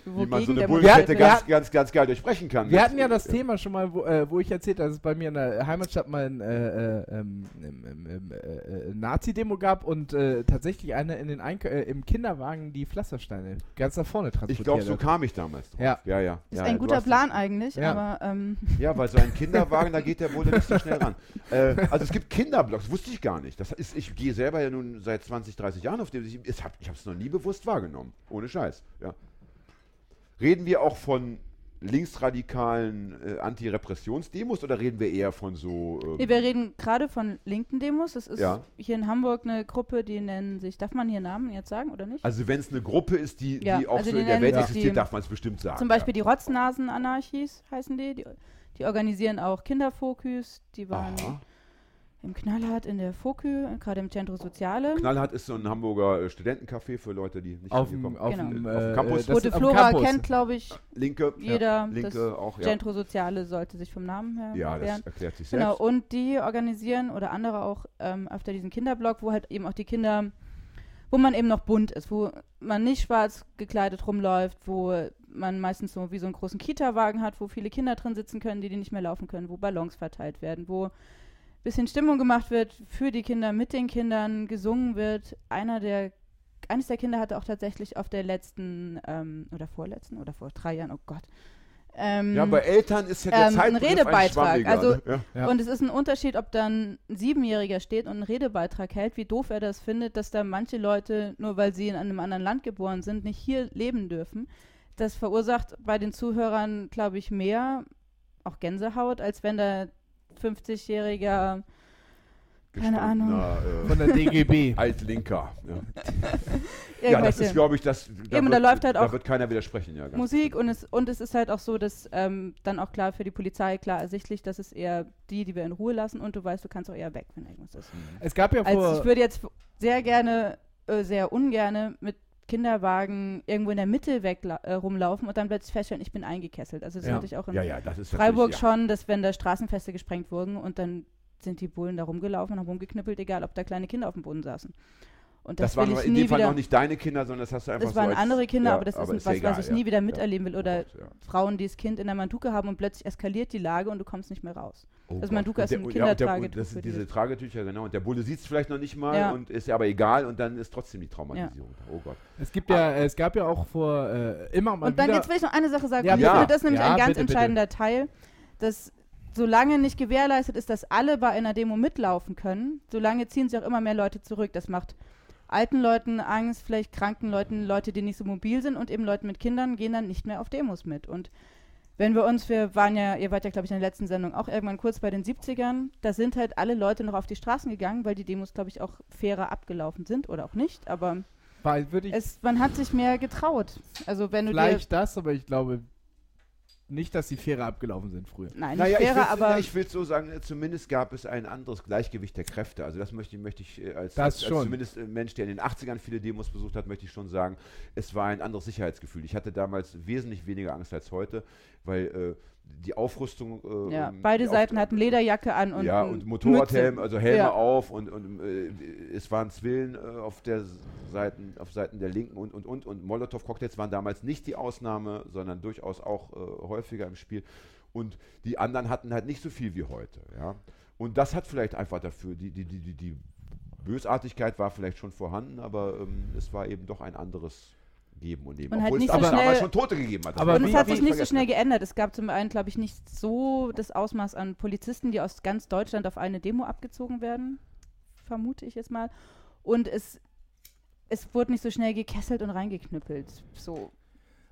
wo Wie man so eine wird. ganz, ganz, ganz geil durchbrechen kann. Wir hatten ja das Thema schon mal, wo, äh, wo ich erzählt habe, dass es bei mir in der Heimatstadt mal ein äh, äh, ähm, äh, äh, Nazi-Demo gab und äh, tatsächlich einer in den Eink äh, im Kinderwagen die Pflastersteine ganz nach vorne transportiert Ich glaube, so kam ich damals drauf. Ja. ja. ja. Ist ja, ein guter Plan eigentlich, Ja. aber ähm, Ja, weil so ein Kinderwagen, da geht der wohl nicht so schnell ran. Äh, also es gibt Kinderblogs, wusste ich gar nicht. Das ist, ich gehe selber ja nun seit 20, 30 Jahren auf dem. Ich, ich habe es noch nie bewusst wahrgenommen. Ohne Scheiß. Ja. Reden wir auch von linksradikalen äh, Anti-Repressions-Demos oder reden wir eher von so. Ähm, nee, wir reden gerade von linken Demos. Es ist Ja. hier in Hamburg eine Gruppe, die nennen sich, darf man hier Namen jetzt sagen oder nicht? also wenn es eine Gruppe ist, die, Ja, die auch also so die in der Welt existiert, darf man es bestimmt sagen. Zum Beispiel die Rotznasen-Anarchis heißen die. die. Die organisieren auch Kinderfokus. Die ja. waren Aha. Im Knallhart in der Fokü, gerade im Centro Soziale. Knallhart ist so ein Hamburger äh, Studentencafé für Leute, die nicht auf kommen. auf Genau. dem, Auf dem äh, Campus? äh, das Rote ist auf dem Flora Campus. kennt, glaube ich, Linke, jeder. ja, Linke das auch, ja. Centro Soziale sollte sich vom Namen her Ja, das wehren. erklärt sich Genau, selbst. und die organisieren oder andere auch ähm, öfter diesen Kinderblock, wo halt eben auch die Kinder, wo man eben noch bunt ist, wo man nicht schwarz gekleidet rumläuft, wo man meistens so wie so einen großen Kita-Wagen hat, wo viele Kinder drin sitzen können, die, die nicht mehr laufen können, wo Ballons verteilt werden, wo bisschen Stimmung gemacht wird für die Kinder, mit den Kindern gesungen wird. Einer der, eines der Kinder hatte auch tatsächlich auf der letzten ähm, oder vorletzten oder vor drei Jahren, oh Gott. Ähm, Ja, bei Eltern ist ja der ähm, ein Zeitbegriff Redebeitrag. schwammiger, Also- ne? ja. Ja. und es ist ein Unterschied, ob dann ein Siebenjähriger steht und einen Redebeitrag hält, wie doof er das findet, dass da manche Leute, nur weil sie in einem anderen Land geboren sind, nicht hier leben dürfen. Das verursacht bei den Zuhörern, glaube ich, mehr, auch Gänsehaut, als wenn da 50-jähriger, keine Ahnung. äh, Von der DGB. Altlinker. Ja. ja, das ist, glaube ich, das. Da Eben, wird, da läuft halt da auch wird keiner widersprechen, ja. Musik und es, und es ist halt auch so, dass ähm, dann auch klar für die Polizei klar ersichtlich, dass es eher die, die wir in Ruhe lassen und du weißt, du kannst auch eher weg, wenn irgendwas ist. Es gab ja Als vor. ich würde jetzt sehr gerne, äh, sehr ungerne mit Kinderwagen irgendwo in der Mitte weg äh, rumlaufen und dann plötzlich feststellen, ich bin eingekesselt. Also das Ja. hatte ich auch in Ja, ja, ist Freiburg schon, dass wenn da Straßenfeste gesprengt wurden und dann sind die Bullen da rumgelaufen und haben rumgeknüppelt, egal ob da kleine Kinder auf dem Boden saßen. Und das, Das, waren aber in dem Fall noch nicht deine Kinder, sondern das hast du einfach das so waren als, andere Kinder, aber das ist, ein- ist was, egal, was ich nie wieder miterleben will. Oder. Frauen, die das Kind in der Manduke haben und plötzlich eskaliert die Lage und du kommst nicht mehr raus. Oh Gott. Manduka ist der- ein ja, und Das sind diese- Tragetücher, genau. Und der Bulle sieht es vielleicht noch nicht mal Ja. und ist ja aber egal und dann ist trotzdem die Traumatisierung. da. Oh Gott. Es gibt ja, äh, es gab ja auch vor äh, immer mal Und dann wieder. jetzt will ich noch eine Sache sagen. Ja, ich ja. finde das nämlich Ja, ein ganz bitte, bitte. entscheidender Teil, dass solange nicht gewährleistet ist, dass alle bei einer Demo mitlaufen können, solange ziehen sich auch immer mehr Leute zurück. Das macht alten Leuten Angst, vielleicht kranken Leuten, Leute, die nicht so mobil sind und eben Leute mit Kindern gehen dann nicht mehr auf Demos mit. Und wenn wir uns, wir waren ja, ihr wart ja, glaube ich, in der letzten Sendung auch irgendwann kurz bei den 70ern, da sind halt alle Leute noch auf die Straßen gegangen, weil die Demos, glaube ich, auch fairer abgelaufen sind oder auch nicht. Aber würde ich es, man hat sich mehr getraut. Also wenn du vielleicht das, aber ich glaube nicht, dass die Fähre abgelaufen sind früher. Nein, Naja, nicht ich will, aber ich will so sagen, äh, zumindest gab es ein anderes Gleichgewicht der Kräfte. Also das möchte, möchte ich äh, als, Das als, als zumindest ein Mensch, der in den 80ern viele Demos besucht hat, möchte ich schon sagen, es war ein anderes Sicherheitsgefühl. Ich hatte damals wesentlich weniger Angst als heute, weil äh, die Aufrüstung. Äh, ja, ähm, beide Seiten hatten Lederjacke an und, ja, und Motorradhelm, Mütze. also Helme Ja. auf und, und äh, es waren Zwillen äh, auf der Seiten, auf Seiten der Linken und und und und Molotow-Cocktails waren damals nicht die Ausnahme, sondern durchaus auch äh, häufiger im Spiel. Und die anderen hatten halt nicht so viel wie heute, ja. Und das hat vielleicht einfach dafür, die, die, die, die, die Bösartigkeit war vielleicht schon vorhanden, aber ähm, es war eben doch ein anderes Geben und Nehmen. Und halt Obwohl nicht es so aber schnell- schon Tote gegeben hat. Aber Und es hat sich nicht so schnell geändert. Es gab zum einen, glaube ich, nicht so das Ausmaß an Polizisten, die aus ganz Deutschland auf eine Demo abgezogen werden, vermute ich jetzt mal. Und es, es wurde nicht so schnell gekesselt und reingeknüppelt. So,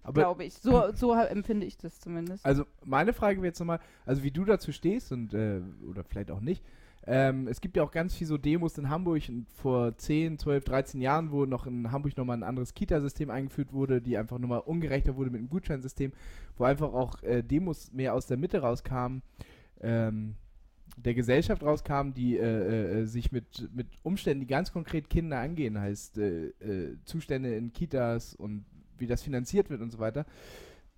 Aber glaube ich. So, so empfinde ich das zumindest. Also meine Frage wäre jetzt nochmal, also wie du dazu stehst und äh, oder vielleicht auch nicht. Ähm, es gibt ja auch ganz viel so Demos in Hamburg vor 10, 12, 13 Jahren, wo noch in Hamburg nochmal ein anderes Kita-System eingeführt wurde, die einfach nochmal ungerechter wurde mit dem Gutscheinsystem, wo einfach auch äh, Demos mehr aus der Mitte rauskamen, ähm, der Gesellschaft rauskamen, die äh, äh, sich mit, mit Umständen, die ganz konkret Kinder angehen, heißt äh, äh, Zustände in Kitas und wie das finanziert wird und so weiter,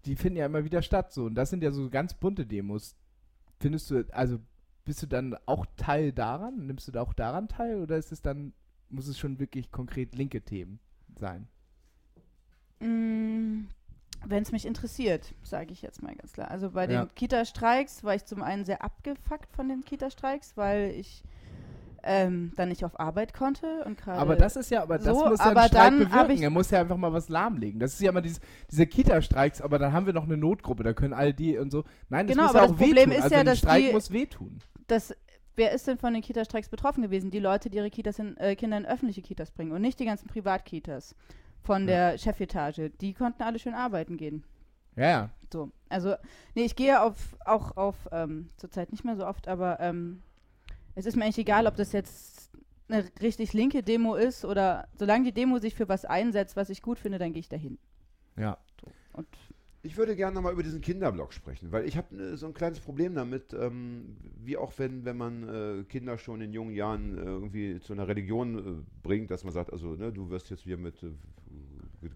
die finden ja immer wieder statt. So. Und das sind ja so ganz bunte Demos. Findest du, also bist du dann auch Teil daran? Nimmst du da auch daran teil oder ist es dann, muss es schon wirklich konkret linke Themen sein? Mm, Wenn es mich interessiert, sage ich jetzt mal ganz klar. Also bei Ja. den Kita-Streiks war ich zum einen sehr abgefuckt von den Kita-Streiks, weil ich ähm, dann nicht auf Arbeit konnte und gerade. Aber das ist ja, aber das so, muss ja aber ein Streik bewirken. Er muss ja einfach mal was lahmlegen. Das ist ja immer dieses, diese Kita-Streiks, aber dann haben wir noch eine Notgruppe, da können all die und so. Nein, das Genau, muss aber ja das auch Problem wehtun. ist also ja, ein dass Streik die- muss wehtun. Das, wer ist denn von den Kita-Streiks betroffen gewesen? Die Leute, die ihre Kitas in, äh, Kinder in öffentliche Kitas bringen und nicht die ganzen Privatkitas von der Chefetage. Die konnten alle schön arbeiten gehen. Ja, ja. So, also, nee, ich gehe auf, auch auf, ähm, zurzeit nicht mehr so oft, aber ähm, es ist mir eigentlich egal, ob das jetzt eine richtig linke Demo ist oder solange die Demo sich für was einsetzt, was ich gut finde, dann gehe ich dahin. ja. Und Ich würde gerne nochmal über diesen Kinderblock sprechen, weil ich habe äh, so ein kleines Problem damit, ähm, wie auch wenn, wenn man äh, Kinder schon in jungen Jahren äh, irgendwie zu einer Religion äh, bringt, dass man sagt, also ne, du wirst jetzt hier mit äh,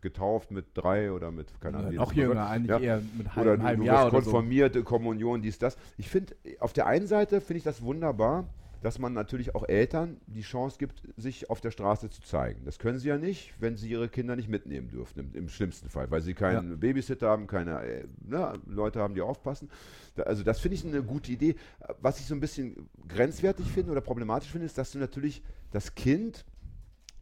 getauft mit drei oder mit, keine Ahnung. wie noch jünger, eigentlich Ja. eher mit oder halbem, du, halben du Jahr wirst oder so. konformiert, Kommunion, dies, das. Ich finde, auf der einen Seite finde ich das wunderbar, dass man natürlich auch Eltern die Chance gibt, sich auf der Straße zu zeigen. Das können sie ja nicht, wenn sie ihre Kinder nicht mitnehmen dürfen, im, im schlimmsten Fall, weil sie keinen Babysitter haben, keine äh, ne, Leute haben, die aufpassen. Da, also das finde ich eine gute Idee. Was ich so ein bisschen grenzwertig finde oder problematisch finde, ist, dass du natürlich das Kind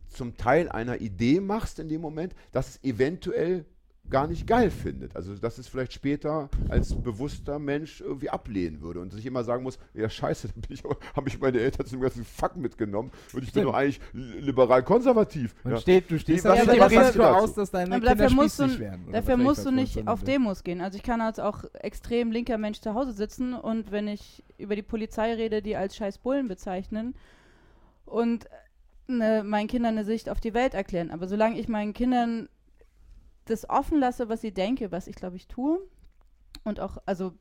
zum Teil einer Idee machst in dem Moment, dass es eventuell gar nicht geil findet. Also dass es vielleicht später als bewusster Mensch irgendwie ablehnen würde und sich immer sagen muss, ja scheiße, da bin ich meine Eltern zum ganzen Fuck mitgenommen und ich bin doch eigentlich liberal-konservativ. Ja. steht, du stehst was- mit dem Risiko dazu? aus, dass deine Aber Kinder dafür musst du- spießig werden. oder dafür musst du nicht auf. Demos gehen. Also ich kann als auch extrem linker Mensch zu Hause sitzen und wenn ich über die Polizei rede, die als scheiß Bullen bezeichnen und ne, meinen Kindern eine Sicht auf die Welt erklären. Aber solange ich meinen Kindern das offen lasse, was sie denke, was ich glaube ich tue und auch, also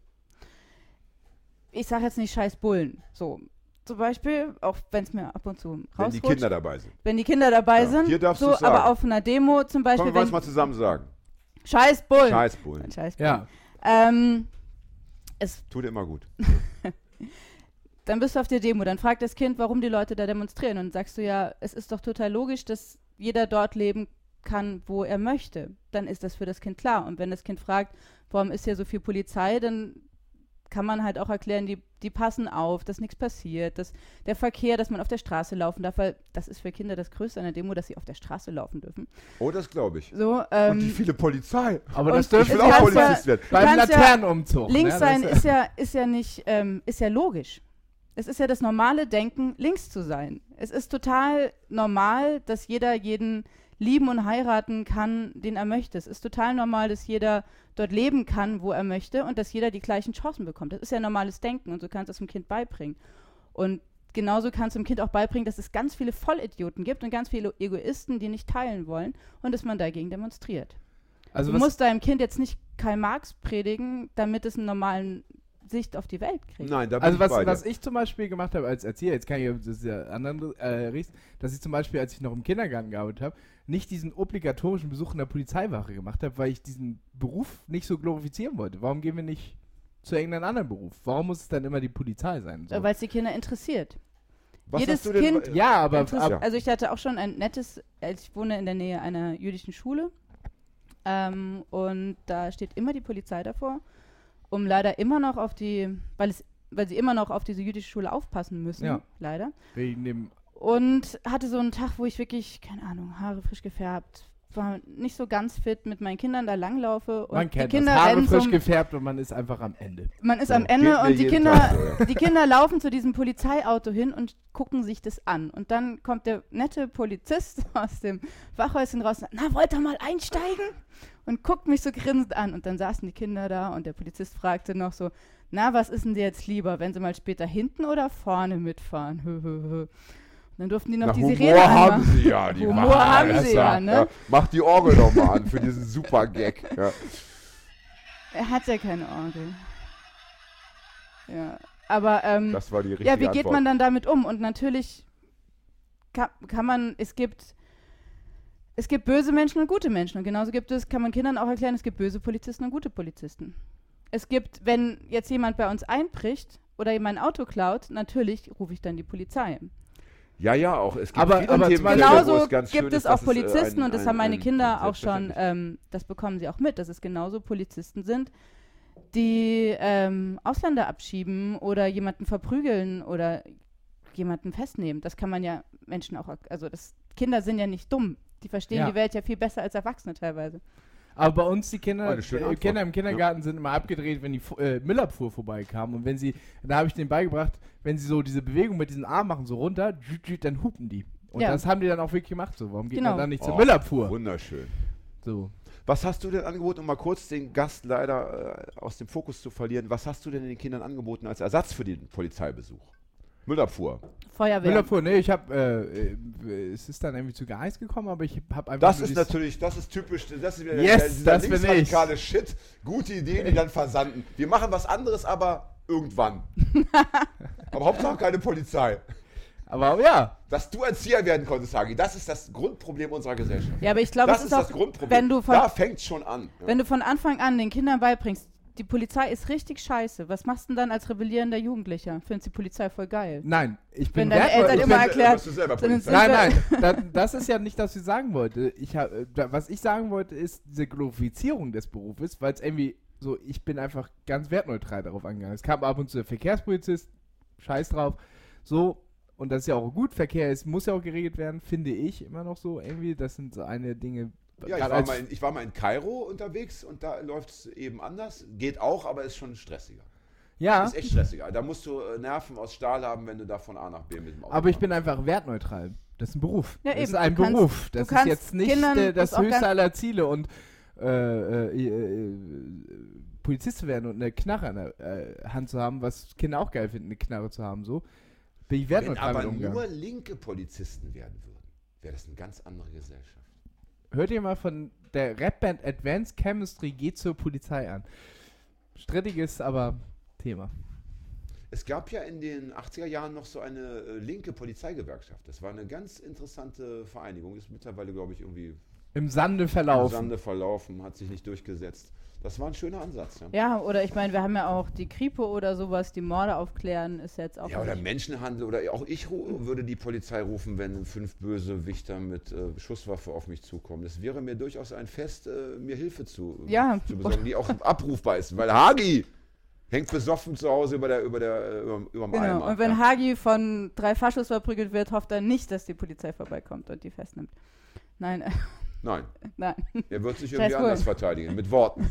ich sage jetzt nicht scheiß Bullen, so. Zum Beispiel, auch wenn es mir ab und zu Wenn rausrutscht, die Kinder dabei sind. wenn die Kinder dabei Ja, sind, hier darfst so, du's sagen. aber auf einer Demo zum Beispiel, Können wir es wenn mal zusammen sagen? scheiß Bullen, Scheißbullen. scheiß Ja, ähm, es, Tut immer gut. dann bist du auf der Demo, dann fragt das Kind, warum die Leute da demonstrieren und sagst du ja, es ist doch total logisch, dass jeder dort leben kann, wo er möchte. Dann ist das für das Kind klar. Und wenn das Kind fragt, warum ist hier so viel Polizei, dann kann man halt auch erklären, die, die passen auf, dass nichts passiert, dass der Verkehr, dass man auf der Straße laufen darf, weil das ist für Kinder das Größte an der Demo, dass sie auf der Straße laufen dürfen. Oh, das glaube ich. So, ähm, und die viele Polizei. aber das dürfen auch kannst ja- Polizist werden. beim kannst ja Laternenumzug. links ne? sein ist ja, ist ja nicht, ähm, ist ja logisch. Es ist ja das normale Denken, links zu sein. Es ist total normal, dass jeder jeden lieben und heiraten kann, den er möchte. Es ist total normal, dass jeder dort leben kann, wo er möchte und dass jeder die gleichen Chancen bekommt. Das ist ja normales Denken und so kannst du es dem Kind beibringen. Und genauso kannst du dem Kind auch beibringen, dass es ganz viele Vollidioten gibt und ganz viele Egoisten, die nicht teilen wollen und dass man dagegen demonstriert. also du musst deinem Kind jetzt nicht Karl Marx predigen, damit es einen normalen Sicht auf die Welt kriegt. Nein, da bin Also ich was, was ich zum Beispiel gemacht habe als Erzieher, jetzt kann ich das ist ja anderen äh, richten, dass ich zum Beispiel, als ich noch im Kindergarten gearbeitet habe, nicht diesen obligatorischen Besuch in der Polizeiwache gemacht habe, weil ich diesen Beruf nicht so glorifizieren wollte. Warum gehen wir nicht zu irgendeinem anderen Beruf? Warum muss es dann immer die Polizei sein? So? Äh, Weil es die Kinder interessiert. Was jedes hast du denn- Kind- ja, aber, aber also ich hatte auch schon ein nettes, als ich wohne in der Nähe einer jüdischen Schule ähm, und da steht immer die Polizei davor, um leider immer noch auf die, weil es, weil sie immer noch auf diese jüdische Schule aufpassen müssen, Ja. leider. wegen dem Und hatte so einen Tag, wo ich wirklich, keine Ahnung, Haare frisch gefärbt, war nicht so ganz fit mit meinen Kindern da langlaufe und Man die kennt Kinder das. Haare frisch zum, gefärbt und man ist einfach am Ende. man ist So, am Ende und die Kinder, so, ja. die Kinder laufen zu diesem Polizeiauto hin und gucken sich das an. Und dann kommt der nette Polizist aus dem Wachhäuschen raus und sagt, na, wollt ihr mal einsteigen? Und guckt mich so grinsend an. Und dann saßen die Kinder da und der Polizist fragte noch so, na, was ist denn dir jetzt lieber, wenn sie mal später hinten oder vorne mitfahren? Dann durften die noch Na, die Humor Sirene haben anmachen. sie ja. Die Humor machen haben sie ja, ne? Mach die Orgel doch mal an für diesen super Gag. Ja. Er hat ja keine Orgel. Ja, aber ähm, Das war die richtige ja, wie geht Antwort. man dann damit um? Und natürlich kann, kann man, es gibt, es gibt böse Menschen und gute Menschen. Und genauso gibt es, kann man Kindern auch erklären, es gibt böse Polizisten und gute Polizisten. Es gibt, wenn jetzt jemand bei uns einbricht oder mein Auto klaut, natürlich rufe ich dann die Polizei. Ja, ja, auch. Es gibt Aber- viele aber wo Genauso es ganz gibt schön es ist, auch äh, Polizisten ein- und das ein- haben meine ein- Kinder auch schon, ähm, das bekommen sie auch mit, dass es genauso Polizisten sind, die ähm, Ausländer abschieben oder jemanden verprügeln oder jemanden festnehmen. Das kann man ja Menschen auch, also das, Kinder sind ja nicht dumm. Die verstehen Ja. die Welt ja viel besser als Erwachsene teilweise. Aber bei uns die Kinder, Oh, äh. Kinder im Kindergarten sind immer abgedreht, wenn die äh, Müllabfuhr vorbeikam. Und wenn sie, da habe ich denen beigebracht, wenn sie so diese Bewegung mit diesen Armen machen, so runter, dann hupen die. Und Ja. das haben die dann auch wirklich gemacht. So, warum geht Genau. man dann nicht zur Oh, Müllabfuhr? Wunderschön. So. Was hast du denn angeboten, um mal kurz den Gast leider äh, aus dem Fokus zu verlieren? Was hast du denn den Kindern angeboten als Ersatz für den Polizeibesuch? Müllabfuhr. Feuerwehr. Müllabfuhr, ne, ich habe, äh, äh, es ist dann irgendwie zu Geheiß gekommen, aber ich habe einfach. Das ist natürlich, das ist typisch, das ist wieder Yes, der, das linksradikale Shit. Gute Ideen, die dann versanden. Wir machen was anderes, aber irgendwann. aber Hauptsache keine Polizei. Aber ja, Dass du Erzieher werden konntest, Hagi, das ist das Grundproblem unserer Gesellschaft. Ja, aber ich glaube, das es ist ist das auch, Grundproblem. wenn du von da fängt schon an. Ja. Wenn du von Anfang an den Kindern beibringst, die Polizei ist richtig scheiße, was machst du denn dann als rebellierender Jugendlicher? Findest die Polizei voll geil? nein, ich bin Wenn deine Eltern ich immer bin- erklärt. Nein, nein, da, das ist ja nicht das, was ich sagen wollte. Ich hab, äh, was ich sagen wollte, ist diese Glorifizierung des Berufes, weil es irgendwie so, ich bin einfach ganz wertneutral darauf angegangen. Es kam ab und zu der Verkehrspolizist, scheiß drauf, so, und das ist ja auch gut, Verkehr ist, muss ja auch geregelt werden, finde ich immer noch so irgendwie. Das sind so eine Dinge. Ja, ich war, mal in, ich war mal in Kairo unterwegs und da läuft es eben anders. Geht auch, aber ist schon stressiger. ja, Ist echt stressiger. Da musst du äh, Nerven aus Stahl haben, wenn du da von A nach B mit dem Auto aber ich bin einfach wertneutral. Das ist ein Beruf. Ja, das ist eben. ein Du kannst- Beruf. du Das ist kannst jetzt nicht Kindern das höchste aller Ziele und äh, äh, äh, Polizist zu werden und eine Knarre an der äh, Hand zu haben, was Kinder auch geil finden, eine Knarre zu haben, so. Bin ich Wenn wertneutral aber mit nur linke Polizisten werden würden, wäre das eine ganz andere Gesellschaft. Hört ihr mal von der Rapband Advanced Chemistry geht zur Polizei an. Strittiges, aber Thema. Es gab ja in den 80er Jahren noch so eine äh, linke Polizeigewerkschaft. Das war eine ganz interessante Vereinigung. Ist mittlerweile, glaube ich, irgendwie Im Sande im verlaufen. Sande verlaufen, hat sich nicht durchgesetzt. Das war ein schöner Ansatz. Ja, Ja, oder ich meine, wir haben ja auch die Kripo oder sowas, die Morde aufklären, ist jetzt auch. ja oder nicht- Menschenhandel. Oder auch ich würde die Polizei rufen, wenn fünf böse Wichter mit äh, Schusswaffe auf mich zukommen. Das wäre mir durchaus ein Fest, äh, mir Hilfe zu, Ja. zu besorgen, die auch abrufbar ist. Weil Hagi hängt besoffen zu Hause über der, über der, äh, über, überm Genau. Eimer. Und wenn ja. Hagi von drei Faschos verprügelt wird, hofft er nicht, dass die Polizei vorbeikommt und die festnimmt. Nein, äh, Nein, nein. er wird sich irgendwie anders verteidigen, mit Worten.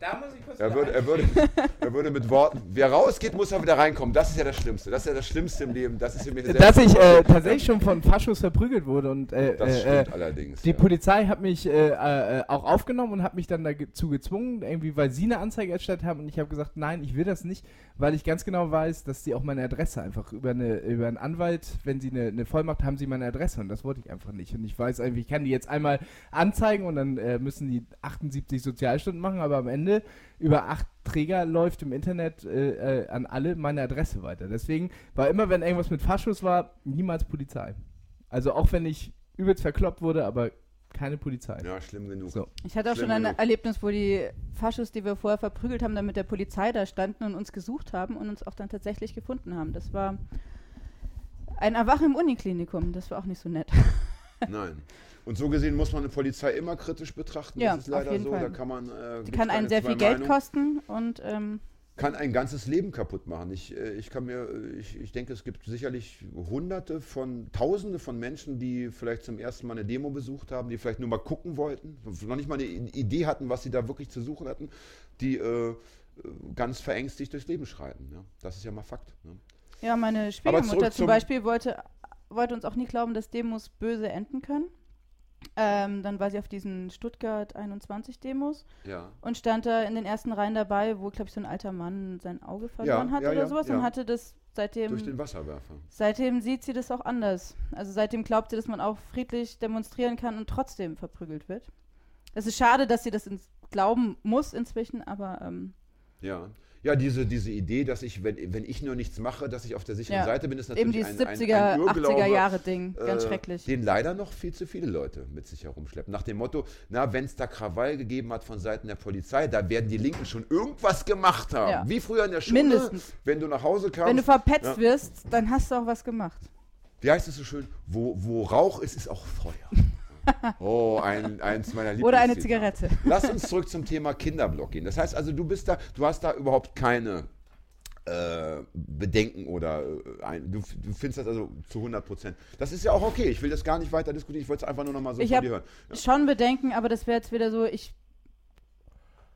Da muss ich kurz Er würde, er, würde, er würde mit Worten, wer rausgeht, muss er wieder reinkommen. Das ist ja das Schlimmste. Das ist ja das Schlimmste im Leben. Das ist mir selbst Dass ich äh, tatsächlich schon von Faschos verprügelt wurde und äh, Das äh, stimmt äh, allerdings. Die ja. Polizei hat mich äh, äh, auch aufgenommen und hat mich dann dazu gezwungen, irgendwie, weil sie eine Anzeige erstellt haben und ich habe gesagt, nein, ich will das nicht, weil ich ganz genau weiß, dass sie auch meine Adresse einfach über eine über einen Anwalt, wenn sie eine, eine Vollmacht haben, sie meine Adresse und das wollte ich einfach nicht und ich weiß einfach, ich kann die jetzt einmal anzeigen und dann äh, müssen die 78 Sozialstunden machen, aber am Ende über acht Träger läuft im Internet äh, äh, an alle meine Adresse weiter. Deswegen war immer, wenn irgendwas mit Faschus war, niemals Polizei. Also auch wenn ich übelst verkloppt wurde, aber keine Polizei. Ja, schlimm genug. So. Ich hatte auch Schlimm schon ein genug. Erlebnis, wo die Faschos, die wir vorher verprügelt haben, dann mit der Polizei da standen und uns gesucht haben und uns auch dann tatsächlich gefunden haben. Das war ein Erwachen im Uniklinikum. Das war auch nicht so nett. Nein. Und so gesehen muss man eine Polizei immer kritisch betrachten. Ja, das ist leider so. Fall. Da kann man. Äh, Die kann einen sehr viel Geld Meinungen. kosten und ähm, kann ein ganzes Leben kaputt machen. Ich, äh, ich kann mir, äh, ich, ich denke, es gibt sicherlich hunderte von, tausende von Menschen, die vielleicht zum ersten Mal eine Demo besucht haben, die vielleicht nur mal gucken wollten, noch nicht mal eine Idee hatten, was sie da wirklich zu suchen hatten, die äh, ganz verängstigt durchs Leben schreiten. Ja? Das ist ja mal Fakt. Ne? Ja, meine Schwiegermutter zum Beispiel wollte, wollte uns auch nie glauben, dass Demos böse enden können. Ähm, dann war sie auf diesen Stuttgart 21 Demos ja. und stand da in den ersten Reihen dabei, wo, glaube ich, so ein alter Mann sein Auge verloren Ja, hat ja, oder sowas und hatte das seitdem. Durch den Wasserwerfer. Seitdem sieht sie das auch anders. Also seitdem glaubt sie, dass man auch friedlich demonstrieren kann und trotzdem verprügelt wird. Es ist schade, dass sie das glauben muss inzwischen, aber ähm, Ja. Ja, diese, diese Idee, dass ich, wenn, wenn ich nur nichts mache, dass ich auf der sicheren Ja, Seite bin, ist eben natürlich dieses ein, ein, 70er, ein Irrglaube, 80er Jahre Ding. Ganz äh, schrecklich. Den leider noch viel zu viele Leute mit sich herumschleppen. Nach dem Motto, na, wenn es da Krawall gegeben hat von Seiten der Polizei, da werden die Linken schon irgendwas gemacht haben. Ja. Wie früher in der Schule, Mindestens. wenn du nach Hause kamst. Wenn du verpetzt ja. wirst, dann hast du auch was gemacht. Wie heißt es so schön? Wo, wo Rauch ist, ist auch Feuer. oh, ein, eins meiner Lieblings Oder eine Zigarette. Lass uns zurück zum Thema Kinderblock gehen. Das heißt also, du bist da, du hast da überhaupt keine äh, Bedenken oder äh, ein, du, du findest das also zu 100 Prozent. Das ist ja auch okay. Ich will das gar nicht weiter diskutieren. Ich wollte es einfach nur noch mal so Ich von dir hören. Schon Bedenken, aber das wäre jetzt wieder so, ich.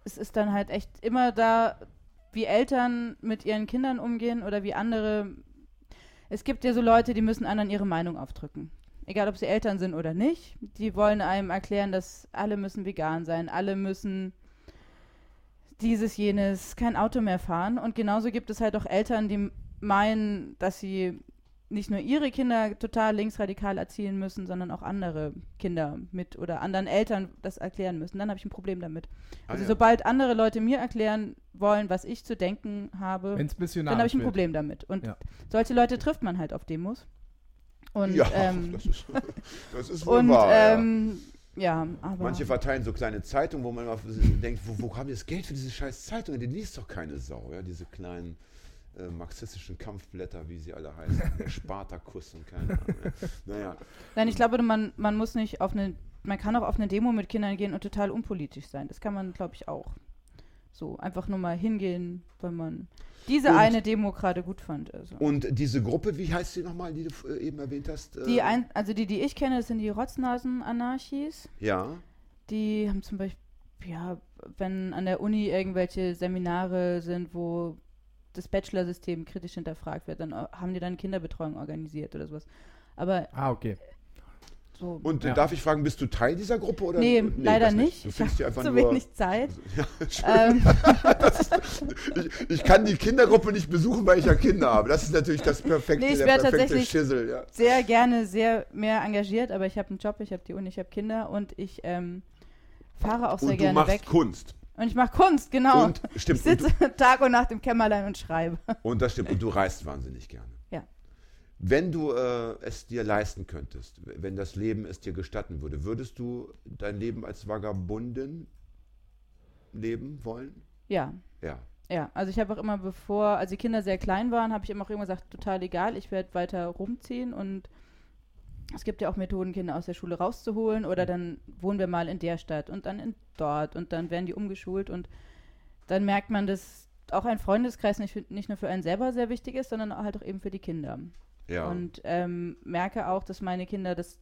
Es ist dann halt echt immer da, wie Eltern mit ihren Kindern umgehen oder wie andere. Es gibt ja so Leute, die müssen anderen ihre Meinung aufdrücken. Egal, ob sie Eltern sind oder nicht. Die wollen einem erklären, dass alle müssen vegan sein, alle müssen dieses, jenes, kein Auto mehr fahren. Und genauso gibt es halt auch Eltern, die meinen, dass sie nicht nur ihre Kinder total linksradikal erziehen müssen, sondern auch andere Kinder mit oder anderen Eltern das erklären müssen. Dann habe ich ein Problem damit. Ah, also ja. sobald andere Leute mir erklären wollen, was ich zu denken habe, dann habe ich ein wird. Problem damit. Und Ja. solche Leute trifft man halt auf Demos. Und, ja, ähm, das ist, das ist wohl und wahr. ja. ähm, ja, aber Manche verteilen so kleine Zeitungen, wo man immer denkt, wo, wo haben die das Geld für diese scheiß Zeitungen? Die liest doch keine Sau, ja, diese kleinen äh, marxistischen Kampfblätter, wie sie alle heißen. Der Spartakus und keine Ahnung. Ja. Naja, Nein, ich glaube, man, man muss nicht auf eine, man kann auch auf eine Demo mit Kindern gehen und total unpolitisch sein. Das kann man, glaube ich, auch. So, einfach nur mal hingehen, weil man diese Und- eine Demo gerade gut fand. Also. und diese Gruppe, wie heißt sie nochmal, die du äh, eben erwähnt hast? Äh, Die ein, also die, die ich kenne, das sind die Rotznasen-Anarchis. Ja, Die haben zum Beispiel, ja, wenn an der Uni irgendwelche Seminare sind, wo das Bachelor-System kritisch hinterfragt wird, dann äh, haben die dann Kinderbetreuung organisiert oder sowas. Aber Ah, okay. So. und Ja. darf ich fragen, bist du Teil dieser Gruppe? Oder? nee, leider das nicht. Du Ich findest habe einfach zu nur, wenig Zeit. Ja, ähm, ich, ich kann die Kindergruppe nicht besuchen, weil ich ja Kinder habe. Das ist natürlich das perfekte, Nee, ich der tatsächlich- Schissel. Ja. sehr gerne, sehr mehr engagiert, aber ich habe einen Job, ich habe die Uni, ich habe Kinder und ich ähm, fahre auch sehr Und du gerne machst weg. Kunst. Und ich mache Kunst, genau. Und ich stimmt. Und, sitze Tag und Nacht im Kämmerlein und schreibe. und das stimmt. Und du reist wahnsinnig gerne. Wenn du äh, es dir leisten könntest, wenn das Leben es dir gestatten würde, würdest du dein Leben als Vagabundin leben wollen? Ja, Ja. ja. Also ich habe auch immer bevor, als die Kinder sehr klein waren, habe ich immer auch immer gesagt, total egal, ich werde weiter rumziehen und es gibt ja auch Methoden, Kinder aus der Schule rauszuholen oder dann wohnen wir mal in der Stadt und dann in dort und dann werden die umgeschult und dann merkt man, dass auch ein Freundeskreis nicht, nicht nur für einen selber sehr wichtig ist, sondern halt auch eben für die Kinder. Ja. Und ähm, merke auch, dass meine Kinder das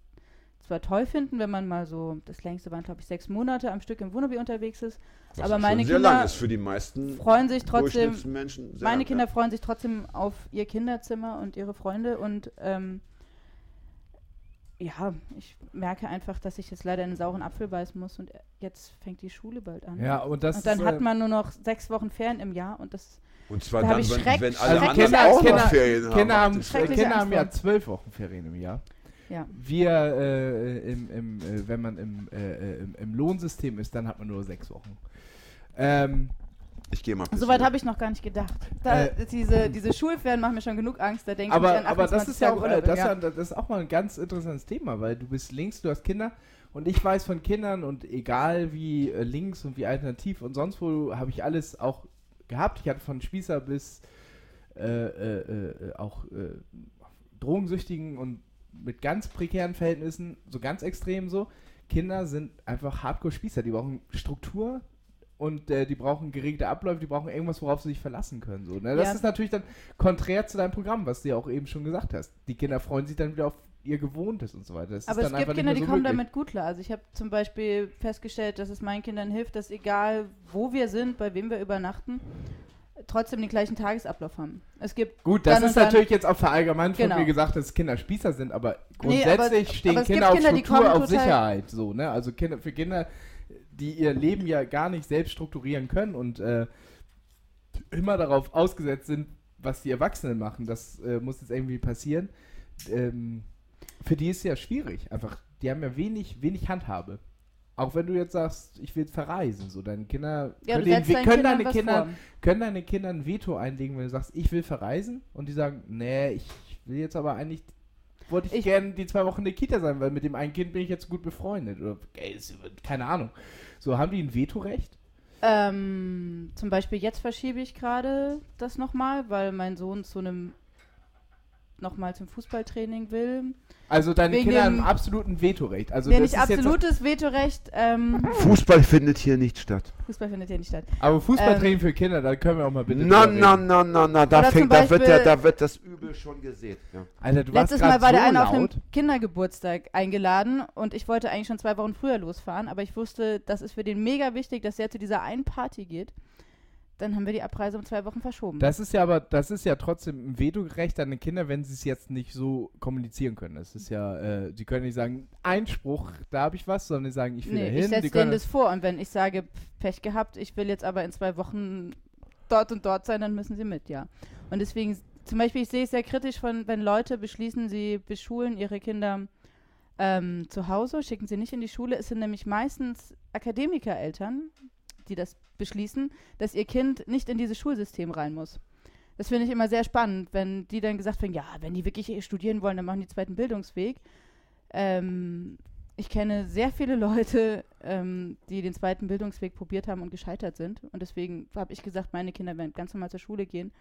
zwar toll finden, wenn man mal so, das längste waren, glaube ich, sechs Monate am Stück im Wohnmobil unterwegs ist, Was aber meine sehr Kinder lang ist für die meisten freuen sich trotzdem. Sehr, meine Kinder ja. freuen sich trotzdem auf ihr Kinderzimmer und ihre Freunde und ähm, ja, ich merke einfach, dass ich jetzt leider in einen sauren Apfel beißen muss und jetzt fängt die Schule bald an. Ja, und das und dann ist, hat äh, man nur noch sechs Wochen Ferien im Jahr und das Und zwar Da dann, ich wenn, Schreck- wenn alle Also anderen Kinder, auch Kinder, noch Ferien Kinder haben. haben, Das ist- Schreckliche Kinder haben ja zwölf Wochen Ferien im Jahr. Ja. Wir, äh, im, im, äh, wenn man im, äh, äh, im, im Lohnsystem ist, dann hat man nur sechs Wochen. Ähm, Ich gehe mal. Soweit habe ich noch gar nicht gedacht. Da, Äh, diese, diese Schulferien machen mir schon genug Angst. Da denke ich aber, an aber das 28 ist ja auch, Urlaub das, ja, das ist auch mal ein ganz interessantes Thema, weil du bist links, du hast Kinder und ich weiß von Kindern und egal wie äh, links und wie alternativ und sonst wo habe ich alles auch gehabt. Ich hatte von Spießer bis äh, äh, äh, auch äh, Drogensüchtigen und mit ganz prekären Verhältnissen, so ganz extrem so. Kinder sind einfach Hardcore-Spießer, die brauchen Struktur, und äh, die brauchen geregelte Abläufe, die brauchen irgendwas, worauf sie sich verlassen können. So, ne? Das Ja. ist natürlich dann konträr zu deinem Programm, was du ja auch eben schon gesagt hast. Die Kinder freuen sich dann wieder auf ihr Gewohntes und so weiter. Das Aber ist es gibt Kinder, nicht die so kommen möglich. damit gut klar. Also ich habe zum Beispiel festgestellt, dass es meinen Kindern hilft, dass egal wo wir sind, bei wem wir übernachten, trotzdem den gleichen Tagesablauf haben. Es gibt Gut, das ist natürlich jetzt auch verallgemeinert von Genau. mir gesagt, dass Kinder Spießer sind, aber Nee, grundsätzlich aber- stehen aber es Kinder auf Kinder, die Struktur, auf Sicherheit. So, ne? Also Kinder, für Kinder, die ihr Leben ja gar nicht selbst strukturieren können und äh, immer darauf ausgesetzt sind, was die Erwachsenen machen, das äh, muss jetzt irgendwie passieren. Ähm, für die ist es ja schwierig. Einfach, die haben ja wenig, wenig Handhabe. Auch wenn du jetzt sagst, ich will verreisen, so deine Kinder ja, können, den können Kindern deine Kinder vor. können deine Kinder ein Veto einlegen, wenn du sagst, ich will verreisen und die sagen, nee, ich will jetzt aber eigentlich, wollte ich, Ich- gerne die zwei Wochen in der Kita sein, weil mit dem einen Kind bin ich jetzt gut befreundet oder ey, keine Ahnung. So, haben die ein Vetorecht? Ähm, zum Beispiel jetzt verschiebe ich gerade das nochmal, weil mein Sohn zu einem nochmal zum Fußballtraining will. Also deine Wegen Kinder haben dem- absolut Vetorecht. Also nicht ist jetzt, absolutes Vetorecht, ähm, Fußball findet hier nicht statt. Fußball findet hier nicht statt. aber Fußballtraining für Kinder, da können wir auch mal bitte Na, na, na, na, na, da, fängt, da, wird der, Beispiel- da wird das Übel schon gesät. Ja. Alter, du warst Letztes Mal war der so eine auf einem. Kindergeburtstag eingeladen und ich wollte eigentlich schon zwei Wochen früher losfahren, aber ich wusste, das ist für den mega wichtig, dass er zu dieser einen Party geht. Dann haben wir die Abreise um zwei Wochen verschoben. Das ist ja aber, das ist ja trotzdem ein Vetorecht an den Kinder, wenn sie es jetzt nicht so kommunizieren können. Das ist ja, äh, sie können nicht sagen, Einspruch, da habe ich was, sondern sie sagen, ich will nee, da ich hin. setze die denen das vor und wenn ich sage, Pech gehabt, ich will jetzt aber in zwei Wochen dort und dort sein, dann müssen sie mit, ja. Und deswegen, zum Beispiel, ich sehe es sehr kritisch, von, wenn Leute beschließen, sie beschulen ihre Kinder ähm, zu Hause, schicken sie nicht in die Schule. Es sind nämlich meistens Akademikereltern, die das beschließen, dass ihr Kind nicht in dieses Schulsystem rein muss. Das finde ich immer sehr spannend, wenn die dann gesagt werden, ja, wenn die wirklich studieren wollen, dann machen die zweiten Bildungsweg. Ähm, ich kenne sehr viele Leute, ähm, die den zweiten Bildungsweg probiert haben und gescheitert sind. Und deswegen habe ich gesagt, meine Kinder werden ganz normal zur Schule gehen.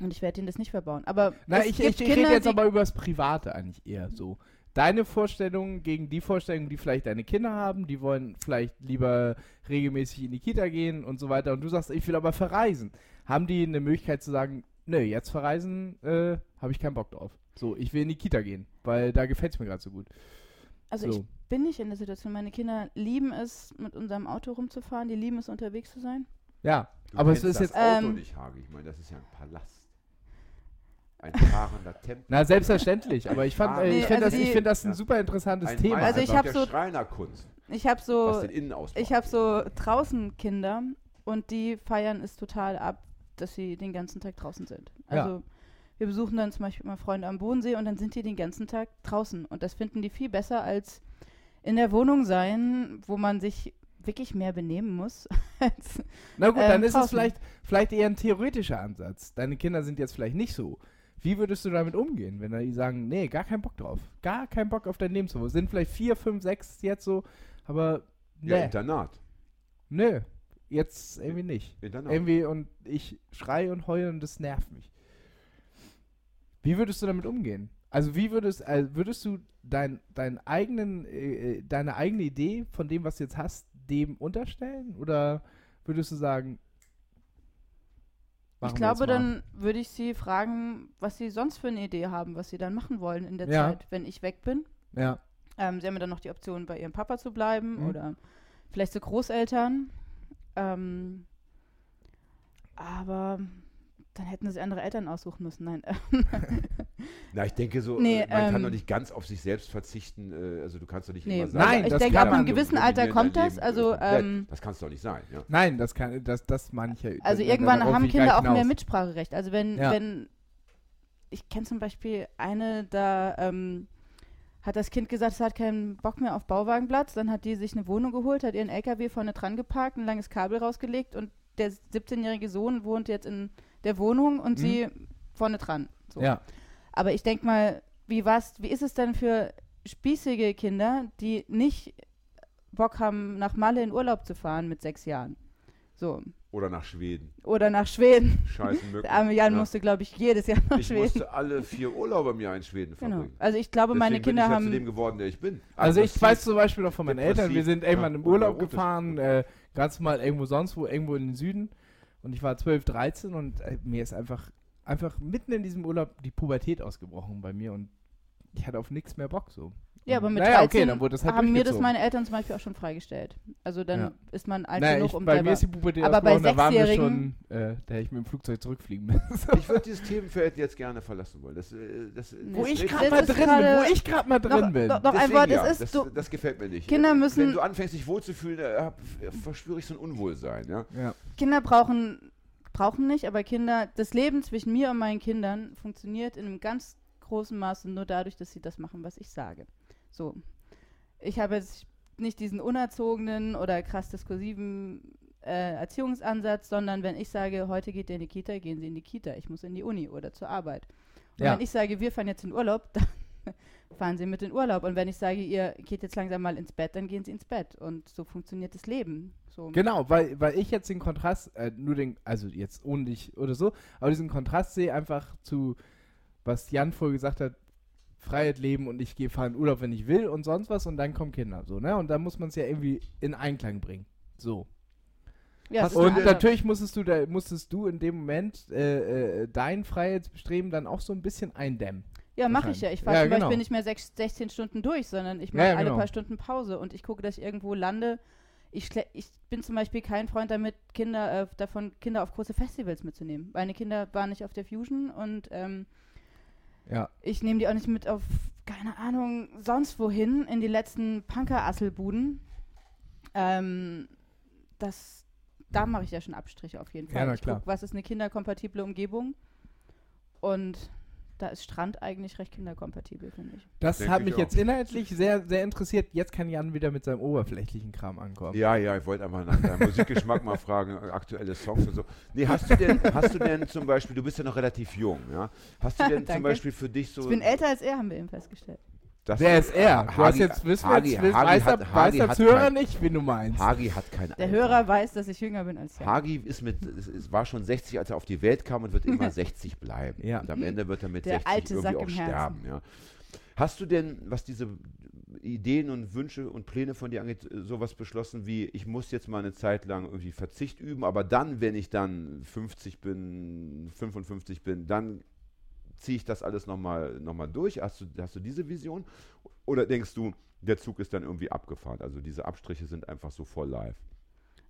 Und ich werde ihnen das nicht verbauen. Aber Na, ich, ich, ich rede jetzt aber über das Private eigentlich eher so. Deine Vorstellungen gegen die Vorstellungen, die vielleicht deine Kinder haben, die wollen vielleicht lieber regelmäßig in die Kita gehen und so weiter. Und du sagst, ich will aber verreisen. Haben die eine Möglichkeit zu sagen, nö, jetzt verreisen äh, habe ich keinen Bock drauf. So, ich will in die Kita gehen, weil da gefällt es mir gerade so gut. Also so. ich bin nicht in der Situation. Meine Kinder lieben es, mit unserem Auto rumzufahren. Die lieben es, unterwegs zu sein. Ja, Du aber es ist das jetzt. Auto Ähm, nicht, Hage. Ich meine, das ist ja ein Palast. Ein fahrender Tempel. Na, selbstverständlich, aber ich fand, äh, Nee, ich finde also das, find das ein Ja. super interessantes Ein Thema. Also ich einfach. hab der so- Schreinerkunst, Ich habe so, ich habe so draußen Kinder und die feiern es total ab, dass sie den ganzen Tag draußen sind. Ja. Also wir besuchen dann zum Beispiel immer Freunde am Bodensee und dann sind die den ganzen Tag draußen. Und das finden die viel besser als in der Wohnung sein, wo man sich wirklich mehr benehmen muss. als Na gut, ähm, dann ist es draußen. vielleicht, vielleicht eher ein theoretischer Ansatz. Deine Kinder sind jetzt vielleicht nicht so. Wie würdest du damit umgehen, wenn die sagen, nee, gar keinen Bock drauf. Gar keinen Bock auf dein Leben so. Sind vielleicht vier, fünf, sechs jetzt so, aber Ja, nee, Internat. nö, jetzt irgendwie nicht. Internat. Irgendwie und ich schrei und heule und das nervt mich. Wie würdest du damit umgehen? Also wie würdest, äh, würdest du dein, dein eigenen, äh, äh, deine eigene Idee von dem, was du jetzt hast, dem unterstellen? Oder würdest du sagen, machen wir glaube, dann würde ich sie fragen, was sie sonst für eine Idee haben, was sie dann machen wollen in der Ja. Zeit, wenn ich weg bin. Ja. Ähm, sie haben ja dann noch die Option, bei ihrem Papa zu bleiben Mhm. oder vielleicht zu Großeltern. Ähm, aber dann hätten sie andere Eltern aussuchen müssen. Nein. Na, ich denke so, Nee, äh, man kann ähm, doch nicht ganz auf sich selbst verzichten. Äh, also du kannst doch nicht Nee, immer sagen, Nein, ich das denke, kann ab einem gewissen Alter kommt das. Leben Also, ähm, das kann es doch nicht sein. Ja. Nein, das kann, das, das meine ich ja. Also irgendwann haben Kinder auch mehr. Mitspracherecht. Also wenn, Ja. wenn ich kenne zum Beispiel eine, da ähm, hat das Kind gesagt, es hat keinen Bock mehr auf Bauwagenplatz. Dann hat die sich eine Wohnung geholt, hat ihren LKW vorne dran geparkt, ein langes Kabel rausgelegt und der 17-jährige Sohn wohnt jetzt in der Wohnung und Mhm. sie vorne dran. So. Ja. Aber ich denke mal, wie war's, wie ist es denn für spießige Kinder, die nicht Bock haben, nach Malle in Urlaub zu fahren mit sechs Jahren? So. Oder nach Schweden. Oder nach Schweden. Scheißen Mücken. Der arme Jan Ja. musste, glaube ich, jedes Jahr nach Ich Schweden. musste alle vier Urlaube im Jahr in Schweden Genau. verbringen. Also ich glaube, meine Deswegen Kinder bin ich haben. zu dem geworden, der ich bin. Also ich Aggressiv. weiß zum Beispiel noch von meinen Eltern, wir sind irgendwann ja, im Urlaub gefahren, äh, Ganz mal irgendwo sonst wo, irgendwo in den Süden. Und ich war 12, 13 und äh, mir ist einfach, einfach mitten in diesem Urlaub die Pubertät ausgebrochen bei mir und ich hatte auf nichts mehr Bock so. Ja, aber mit naja, 13 okay, dann wurde das halt haben mir das meine Eltern zum Beispiel auch schon freigestellt. Also dann Ja. ist man alt Naja, genug, ich, um bei selber... mir ist die Pubertät Aber bei da waren wir schon, Sechsjährigen- äh, da hätte ich mit dem Flugzeug zurückfliegen müssen. Ich würde dieses Themenfeld jetzt gerne verlassen wollen. Das, äh, das, Wo das ich gerade das mal drin bin, wo ich gerade mal drin noch, bin. noch, noch ein Deswegen Wort, ja, es ist... das, du, das gefällt mir nicht. Kinder Wenn müssen- du anfängst, dich wohlzufühlen, äh, hab- verspüre ich so ein Unwohlsein. Ja? ja. Kinder brauchen, brauchen nicht, aber Kinder, das Leben zwischen mir und meinen Kindern funktioniert in einem ganz großen Maße nur dadurch, dass sie das machen, was ich sage. So. Ich habe jetzt nicht diesen unerzogenen oder krass diskursiven äh, Erziehungsansatz, sondern wenn ich sage, heute geht ihr in die Kita, gehen sie in die Kita. Ich muss in die Uni oder zur Arbeit. Und Ja. wenn ich sage, wir fahren jetzt in Urlaub, dann fahren sie mit in Urlaub. Und wenn ich sage, ihr geht jetzt langsam mal ins Bett, dann gehen sie ins Bett. Und so funktioniert das Leben. So. Genau, weil, weil ich jetzt den Kontrast, äh, nur den, also jetzt ohne dich oder so, aber diesen Kontrast sehe einfach zu, was Jan vorher gesagt hat, Freiheit leben und ich gehe fahren in Urlaub, wenn ich will und sonst was und dann kommen Kinder, so, ne? Und dann muss man es ja irgendwie in Einklang bringen. So. Ja, Und natürlich musstest du da, musstest du in dem Moment äh, äh, dein Freiheitsbestreben dann auch so ein bisschen eindämmen. Ja, mache ich ja. Ich fahre Ja, zum genau. Beispiel nicht mehr sechs, 16 Stunden durch, sondern ich Ja, mache ja, alle genau. paar Stunden Pause und ich gucke, dass ich irgendwo lande. Ich, ich bin zum Beispiel kein Freund damit, Kinder äh, davon, Kinder auf große Festivals mitzunehmen. Meine Kinder waren nicht auf der Fusion und ähm, Ja. ich nehme die auch nicht mit auf, keine Ahnung, sonst wohin, in die letzten Punker-Asselbuden. Ähm, das, da mache ich ja schon Abstriche auf jeden Ja, Fall. na ich klar. guck, was ist eine kinderkompatible Umgebung und da ist Strand eigentlich recht kinderkompatibel, finde ich. Das Denk hat ich mich auch. jetzt inhaltlich sehr, sehr interessiert. Jetzt kann Jan wieder mit seinem oberflächlichen Kram ankommen. Ja, ja, ich wollte einfach nach deinem Musikgeschmack mal fragen, äh, aktuelle Songs und so. Nee, hast du denn, hast du denn zum Beispiel, du bist ja noch relativ jung, ja? Hast du denn zum. Beispiel für dich so. Ich bin älter als er, haben wir eben festgestellt. Das- Wer ist er? Du hast Hagi- jetzt, wissen wir Hagi- jetzt, wissen- Hagi weiß, hat- der, weiß Hagi der hat Zuhörer kein- nicht, wen du meinst. Hagi hat kein Der Alter. Hörer weiß, dass ich jünger bin als er. Hagi ist mit, es, es war schon 60, als er auf die Welt kam und wird immer 60 bleiben. Ja. Und am Ende wird er mit Der 60 alte irgendwie Sack auch sterben. Ja. Hast du denn, was diese Ideen und Wünsche und Pläne von dir angeht, sowas beschlossen wie, ich muss jetzt mal eine Zeit lang irgendwie Verzicht üben, aber dann, wenn ich dann 50 bin, 55 bin, dann ziehe ich das alles nochmal noch mal durch? Hast du, hast du diese Vision? Oder denkst du, der Zug ist dann irgendwie abgefahren? Also diese Abstriche sind einfach so voll live.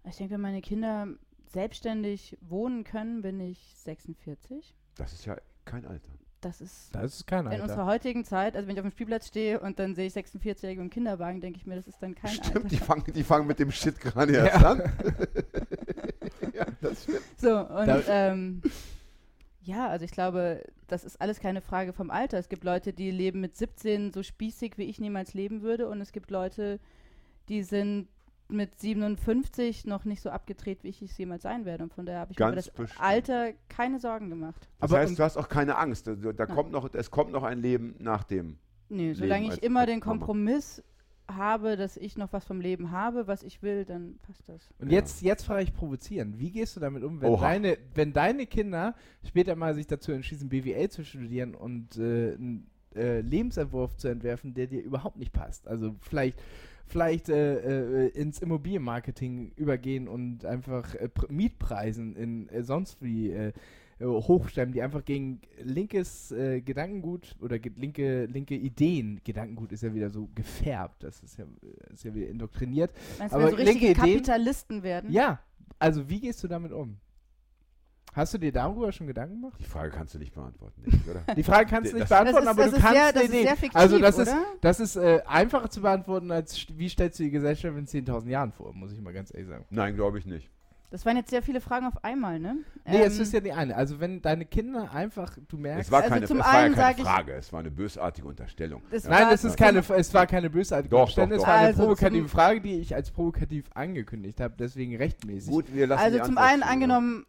Ich denke, wenn meine Kinder selbstständig wohnen können, bin ich 46. Das ist ja kein Alter. Das ist Das ist kein in Alter. unserer heutigen Zeit, also wenn ich auf dem Spielplatz stehe und dann sehe ich 46-Jährige im Kinderwagen, denke ich mir, das ist dann kein Stimmt, die Alter. fangen, die fangen mit dem Shit gerade erst an. ja, das stimmt. So, und ähm, ja, also ich glaube, das ist alles keine Frage vom Alter. Es gibt Leute, die leben mit 17 so spießig, wie ich niemals leben würde. Und es gibt Leute, die sind mit 57 noch nicht so abgedreht, wie ich es jemals sein werde. Und von daher habe ich mir Ganz das bestimmt. Alter keine Sorgen gemacht. Das Aber heißt, du hast auch keine Angst. Da, da kommt noch, es kommt noch ein Leben nach dem. Leben solange ich immer den. Kompromiss habe, dass ich noch was vom Leben habe, was ich will, dann passt das. Und Ja. jetzt, jetzt frage ich provozieren. Wie gehst du damit um, wenn Oha. deine, wenn deine Kinder später mal sich dazu entschließen, BWL zu studieren und äh, einen äh, Lebensentwurf zu entwerfen, der dir überhaupt nicht passt? Also vielleicht, vielleicht äh, äh, ins Immobilienmarketing übergehen und einfach äh, Pr- Mietpreisen in äh, sonst wie äh, hochstemmen, die einfach gegen linkes äh, Gedankengut oder ge linke, linke Ideen, Gedankengut ist ja wieder so gefärbt, das ist ja, äh, ist ja wieder indoktriniert. Meinst du, Aber wenn so richtige linke Ideen- Kapitalisten werden? Ja, also wie gehst du damit um? Hast du dir darüber schon Gedanken gemacht? Die Frage kannst du nicht beantworten, ich, oder? Die Frage kannst du nicht Das- beantworten, ist, aber das du ist kannst sehr, das nee, ist nee. sehr fiktiv, Also das ist, oder? das ist äh, einfacher zu beantworten, als wie stellst du die Gesellschaft in 10.000 Jahren vor, muss ich mal ganz ehrlich sagen. Nein, glaube ich nicht. Das waren jetzt sehr viele Fragen auf einmal, ne? Nee, es Ähm, ist ja die eine. Also wenn deine Kinder einfach, du merkst... Es war Also keine, zum es war ja einen keine Frage, es war eine bösartige Unterstellung. Das Ja. Nein, das ist keine, es war keine bösartige Doch, Umstände, doch, es doch. war eine Also provokative Frage, die ich als provokativ angekündigt habe, deswegen rechtmäßig. Gut, wir lassen Also die zum einen angenommen,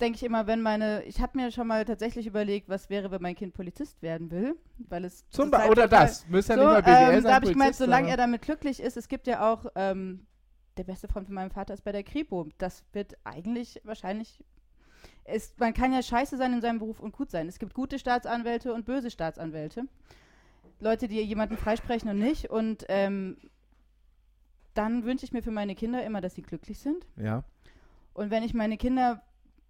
denke ich immer, wenn meine, ich habe mir schon mal tatsächlich überlegt, was wäre, wenn mein Kind Polizist werden will, weil es Zum zurzeit Be oder total- das, müsste ja So, nicht mal BWL ähm, sein, da habe ich gemeint, solange er damit glücklich ist, es gibt ja auch, ähm, der beste Freund von meinem Vater ist bei der Kripo. Das wird eigentlich wahrscheinlich, ist, man kann ja scheiße sein in seinem Beruf und gut sein. Es gibt gute Staatsanwälte und böse Staatsanwälte. Leute, die jemanden freisprechen und nicht. Und ähm, dann wünsche ich mir für meine Kinder immer, dass sie glücklich sind. Ja. Und wenn ich meine Kinder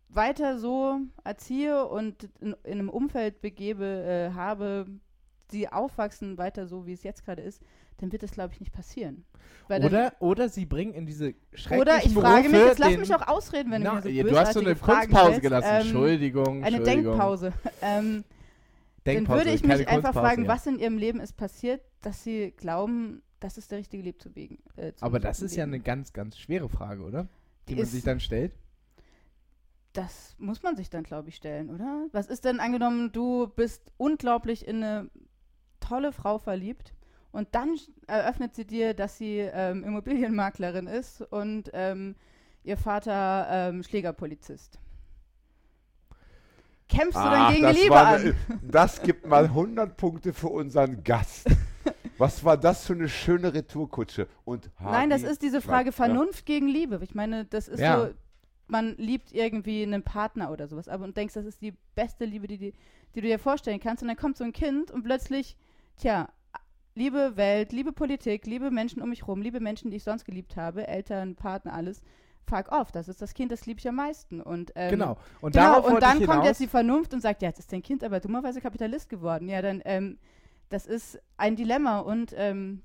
weiter so erziehe und in, in einem Umfeld begebe, äh, habe, die aufwachsen weiter so, wie es jetzt gerade ist, dann wird das, glaube ich, nicht passieren. Weil dann- Oder, oder sie bringen in diese schrecklichen oder ich frage mich, Berufe jetzt lass mich auch ausreden, wenn Na, du mir so du hast so eine Fragen Kunstpause gelassen. Ähm, Entschuldigung. Eine Entschuldigung. Denkpause. ähm, dann Denkpause, würde ich mich einfach fragen, ja. was in ihrem Leben ist passiert, dass sie glauben, das ist der richtige Weg zu wegen. Äh, Aber das ist ja eine ganz, ganz schwere Frage, oder? Die man Ist- sich dann stellt. Das muss man sich dann, glaube ich, stellen, oder? Was ist denn angenommen, du bist unglaublich in eine tolle Frau verliebt und dann eröffnet sie dir, dass sie ähm, Immobilienmaklerin ist und ähm, ihr Vater ähm, Schlägerpolizist. Kämpfst du dann gegen die das, Liebe war an? eine, das gibt mal 100 Punkte für unseren Gast. Was war das für eine schöne Retourkutsche? Und Nein, das ist diese schreibt, Frage ja. Vernunft gegen Liebe. Ich meine, das ist Ja. so, man liebt irgendwie einen Partner oder sowas, aber und denkst, das ist die beste Liebe, die, die, die du dir vorstellen kannst. Und dann kommt so ein Kind und plötzlich, tja, liebe Welt, liebe Politik, liebe Menschen um mich rum, liebe Menschen, die ich sonst geliebt habe, Eltern, Partner, alles, fuck off, das ist das Kind, das liebe ich am meisten. Und, ähm, genau. Und Genau, darauf und dann kommt jetzt die Vernunft und sagt, ja, jetzt ist dein Kind aber dummerweise Kapitalist geworden. Ja, dann, ähm, das ist ein Dilemma und ähm,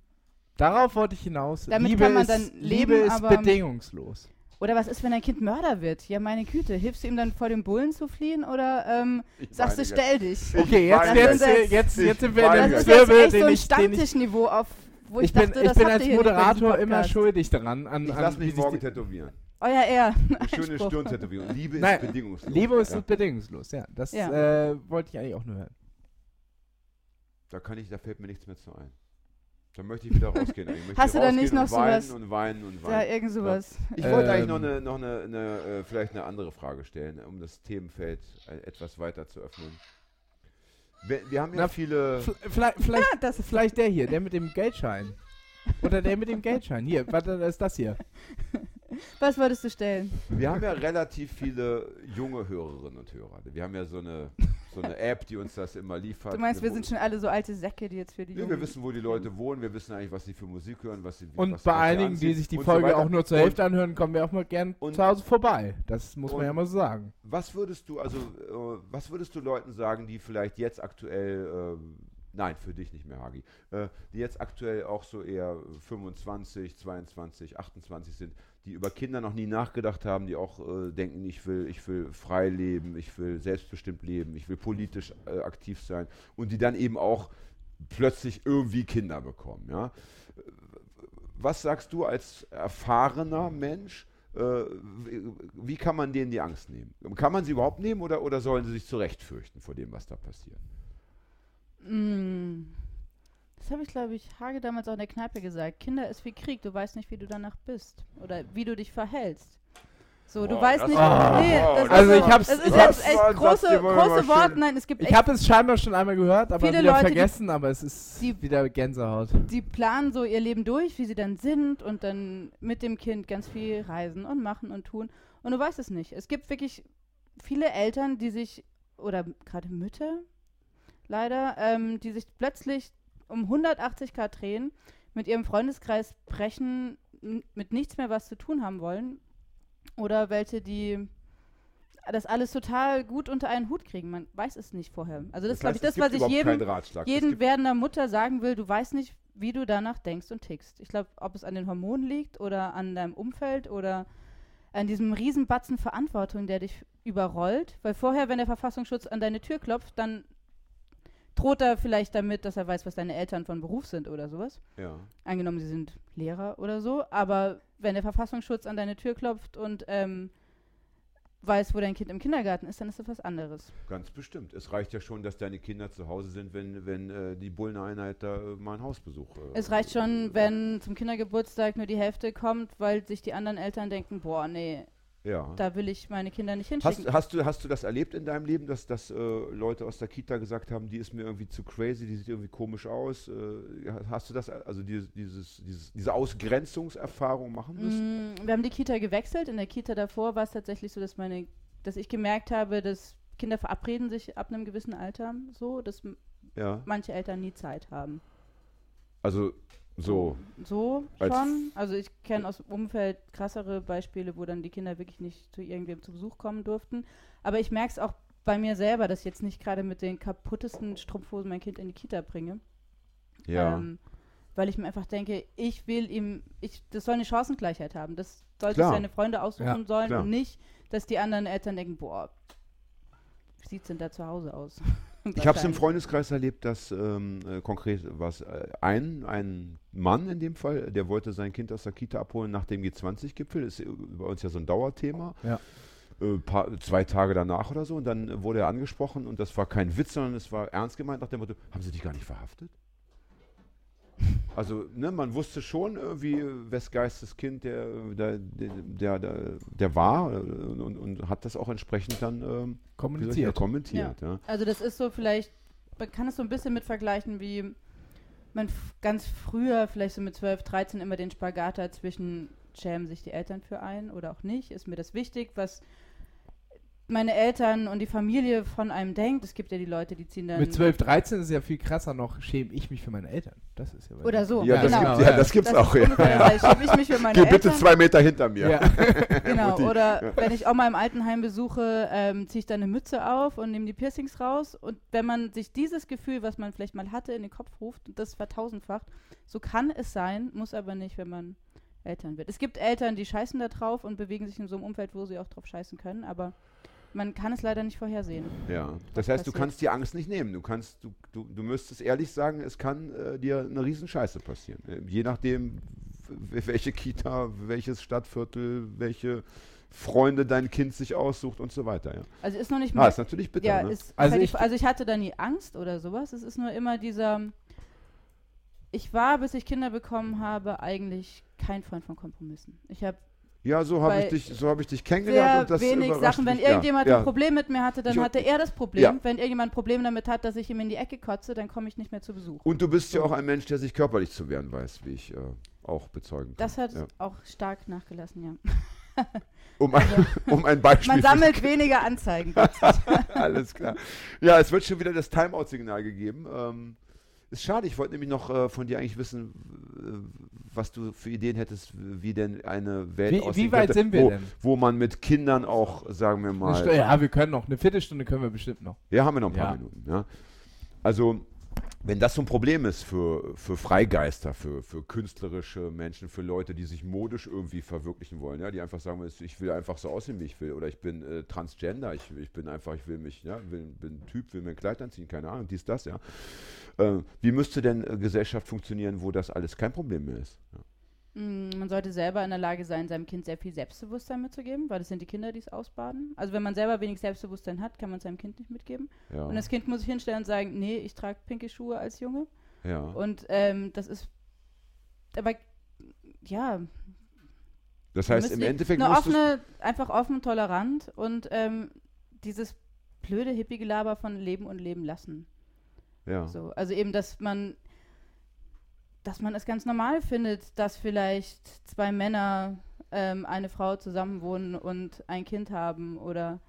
Darauf wollte ich hinaus. Damit Liebe kann man ist, dann Liebe leben, ist aber- bedingungslos. Oder was ist, wenn ein Kind Mörder wird? Ja, meine Güte. Hilfst du ihm dann vor dem Bullen zu fliehen oder ähm, Ich sagst du, stell dich? Okay, jetzt, jetzt, jetzt- jetzt, jetzt, ich sind wir in einem Das ist jetzt jetzt Wirbel, echt so den ein ich, ich, Stammtischniveau, auf wo ich, ich bin, dachte, ich das bin als Moderator immer schuldig daran. An, Ich an lasse mich morgen tätowieren. Euer Ehr. Schöne. Stirntätowierung. Liebe ist Nein, bedingungslos. Liebe ist ja. bedingungslos, ja. Das Ja. äh, wollte ich eigentlich auch nur hören. Da kann ich, da fällt mir nichts mehr zu ein. Da möchte ich wieder rausgehen. Ich möchte Hast du da nicht noch und weinen sowas? und weinen und Ja, weinen. irgend sowas. Ich wollte eigentlich Ähm. noch, eine, noch eine, eine, äh, vielleicht eine andere Frage stellen, um das Themenfeld äh, etwas weiter zu öffnen. Wir, wir haben ja Na, viele. Vielleicht, vielleicht, Ja, das ist vielleicht der hier, der mit dem Geldschein. Oder der mit dem Geldschein. Hier, warte, das ist das hier. Was wolltest du stellen? Wir haben ja relativ viele junge Hörerinnen und Hörer. Wir haben ja so eine, so eine App, die uns das immer liefert. Du meinst, wir Wo- sind schon alle so alte Säcke, die jetzt für die Nee, wir wissen, wo die Leute wohnen, wir wissen eigentlich, was sie für Musik hören, was sie Und was, bei einigen, die sich die so Folge weiter. auch nur zur Und Hälfte anhören, kommen wir auch mal gern und- zu Hause vorbei. Das muss man ja mal so sagen. Was würdest du, also, äh, was würdest du Leuten sagen, die vielleicht jetzt aktuell, ähm, nein, für dich nicht mehr, Hagi, äh, die jetzt aktuell auch so eher 25, 22, 28 sind, die über Kinder noch nie nachgedacht haben, die auch äh, denken, ich will, ich will frei leben, ich will selbstbestimmt leben, ich will politisch äh, aktiv sein und die dann eben auch plötzlich irgendwie Kinder bekommen, ja? Was sagst du als erfahrener Mensch? Äh, wie, kann man denen die Angst nehmen? Kann man sie überhaupt nehmen oder, oder sollen sie sich zurecht fürchten vor dem, was da passiert? Mm. Das habe ich, glaube ich, Hage damals auch in der Kneipe gesagt. Kinder ist wie Krieg, du weißt nicht, wie du danach bist. Oder wie du dich verhältst. So, du Boah, weißt das nicht. war- nee, wow, das Also ist ich so, hab's- Es ist jetzt echt große, große Worte. Nein, es gibt Ich habe es scheinbar schon einmal gehört, aber Viele wieder Leute, die- vergessen, aber es ist die- wieder Gänsehaut. die planen so ihr Leben durch, wie sie dann sind und dann mit dem Kind ganz viel reisen und machen und tun. Und du weißt es nicht. Es gibt wirklich viele Eltern, die sich, oder gerade Mütter, leider, ähm, die sich plötzlich um 180 Grad drehen, mit ihrem Freundeskreis brechen, mit nichts mehr was zu tun haben wollen. Oder welche, die das alles total gut unter einen Hut kriegen. Man weiß es nicht vorher. Also das, ist, glaube ich, das, was ich jedem, jeden werdender Mutter sagen will, du weißt nicht, wie du danach denkst und tickst. Ich glaube, ob es an den Hormonen liegt oder an deinem Umfeld oder an diesem Riesenbatzen Verantwortung, der dich überrollt. Weil vorher, wenn der Verfassungsschutz an deine Tür klopft, dann droht er vielleicht damit, dass er weiß, was deine Eltern von Beruf sind oder sowas. ja. Angenommen, sie sind Lehrer oder so. Aber wenn der Verfassungsschutz an deine Tür klopft und ähm, weiß, wo dein Kind im Kindergarten ist, dann ist das was anderes. Ganz bestimmt. Es reicht ja schon, dass deine Kinder zu Hause sind, wenn, wenn äh, die Bulleneinheit da äh, mal einen Hausbesuch. Äh, Es reicht schon, wenn zum Kindergeburtstag nur die Hälfte kommt, weil sich die anderen Eltern denken, boah, nee, Ja. da will ich meine Kinder nicht hinschicken. Hast, hast, du, hast du das erlebt in deinem Leben, dass, dass äh, Leute aus der Kita gesagt haben, die ist mir irgendwie zu crazy, die sieht irgendwie komisch aus? Äh, hast du das, also dieses, dieses, dieses, diese Ausgrenzungserfahrung machen müssen? Mm, Wir haben die Kita gewechselt. In der Kita davor war es tatsächlich so, dass meine, dass ich gemerkt habe, dass Kinder verabreden sich ab einem gewissen Alter so, dass Ja. manche Eltern nie Zeit haben. Also So. So Als- schon. Also ich kenne aus dem Umfeld krassere Beispiele, wo dann die Kinder wirklich nicht zu irgendwem zu Besuch kommen durften. Aber ich merke es auch bei mir selber, dass ich jetzt nicht gerade mit den kaputtesten Strumpfhosen mein Kind in die Kita bringe. Ja. Ähm, weil ich mir einfach denke, ich will ihm, ich, das soll eine Chancengleichheit haben. Das soll sich Klar. seine Freunde aussuchen Ja, sollen klar. und nicht, dass die anderen Eltern denken, boah, wie sieht's denn da zu Hause aus? Ich habe es im. Freundeskreis erlebt, dass ähm, äh, konkret was äh, ein, ein Mann in dem Fall, der wollte sein Kind aus der Kita abholen nach dem G20-Gipfel, ist bei uns ja so ein Dauerthema. Ja. Äh, paar, zwei Tage danach oder so und dann wurde er angesprochen und das war kein Witz, sondern es war ernst gemeint nach dem Motto, haben Sie dich gar nicht verhaftet? Also, ne, man wusste schon, äh, wie wes Geistes Kind der, der, der, der, der war äh, und, und hat das auch entsprechend dann ähm, Kommuniziert. kommentiert. Ja. Also das ist so vielleicht, man kann es so ein bisschen mit vergleichen, wie man ganz früher, vielleicht so mit 12, 13, immer den Spagat hat zwischen schämen sich die Eltern für ein oder auch nicht. Ist mir das wichtig, was meine Eltern und die Familie von einem denkt. Es gibt ja die Leute, die ziehen dann... Mit 12, 13 ist es ja viel krasser noch, schäme ich mich für meine Eltern. Das ist ja Oder so, Ja, das, genau. gibt, ja, das gibt's Das auch. Ja. ungefähr das. Schieb ich mich für meine Geh bitte Eltern. zwei Meter hinter mir. Ja. Genau, oder wenn ich Oma im Altenheim besuche, ähm, ziehe ich dann eine Mütze auf und nehme die Piercings raus. Und wenn man sich dieses Gefühl, was man vielleicht mal hatte, in den Kopf ruft und das vertausendfacht, so kann es sein, muss aber nicht, wenn man Eltern wird. Es gibt Eltern, die scheißen da drauf und bewegen sich in so einem Umfeld, wo sie auch drauf scheißen können, aber man kann es leider nicht vorhersehen. Ja. Das heißt, du kannst die Angst nicht nehmen. Du kannst, du, du, du müsstest ehrlich sagen, es kann äh, dir eine Riesenscheiße passieren. Äh, je nachdem, welche Kita, welches Stadtviertel, welche Freunde dein Kind sich aussucht und so weiter. Ja. Also ist noch nicht Ah, mal ist natürlich bitter. ja, ne? ist Also ich- ich, also ich hatte da nie Angst oder sowas. Es ist nur immer dieser. Ich war, bis ich Kinder bekommen habe, eigentlich kein Freund von Kompromissen. Ich habe ja, so habe ich dich, so habe ich dich kennengelernt und das wenig Sachen. Wenn mich. Ja, irgendjemand ja. ein Problem mit mir hatte, dann Ich- hatte er das Problem. Ja. Wenn irgendjemand ein Problem damit hat, dass ich ihm in die Ecke kotze, dann komme ich nicht mehr zu Besuch. Und du bist ja auch ein Mensch, der sich körperlich zu wehren weiß, wie ich äh, auch bezeugen kann. Das hat ja. auch stark nachgelassen, ja. um, ein, um ein Beispiel Man sammelt weniger Anzeigen. Alles klar. Ja, es wird schon wieder das Timeout-Signal gegeben. Ähm, ist schade, ich wollte nämlich noch äh, von dir eigentlich wissen, was du für Ideen hättest, wie denn eine Welt Wie- aussehen wie weit könnte, sind wir wo, denn? Wo man mit Kindern auch, sagen wir mal, ja, wir können noch. Eine Viertelstunde können wir bestimmt noch. ja, haben wir noch ein paar Ja. Minuten. Ja. Also, wenn das so ein Problem ist für, für Freigeister, für, für künstlerische Menschen, für Leute, die sich modisch irgendwie verwirklichen wollen, ja, die einfach sagen, ich will einfach so aussehen, wie ich will, oder ich bin äh, Transgender, ich, ich bin einfach, ich will mich, ja, will, bin ein Typ, will mir ein Kleid anziehen, keine Ahnung, dies, das, ja. Äh, wie müsste denn äh, Gesellschaft funktionieren, wo das alles kein Problem mehr ist? Ja. Mm, Man sollte selber in der Lage sein, seinem Kind sehr viel Selbstbewusstsein mitzugeben, weil das sind die Kinder, die es ausbaden. Also wenn man selber wenig Selbstbewusstsein hat, kann man es seinem Kind nicht mitgeben. Ja, Und das Kind muss sich hinstellen und sagen, nee, ich trage pinke Schuhe als Junge. ja. Und ähm, das ist, aber ja, Das heißt, im Endeffekt eine offene, einfach offen, tolerant und ähm, dieses blöde Hippie-Gelaber von Leben und Leben lassen. ja. So, also eben, dass man, dass man es ganz normal findet, dass vielleicht zwei Männer ähm, eine Frau zusammenwohnen und ein Kind haben oder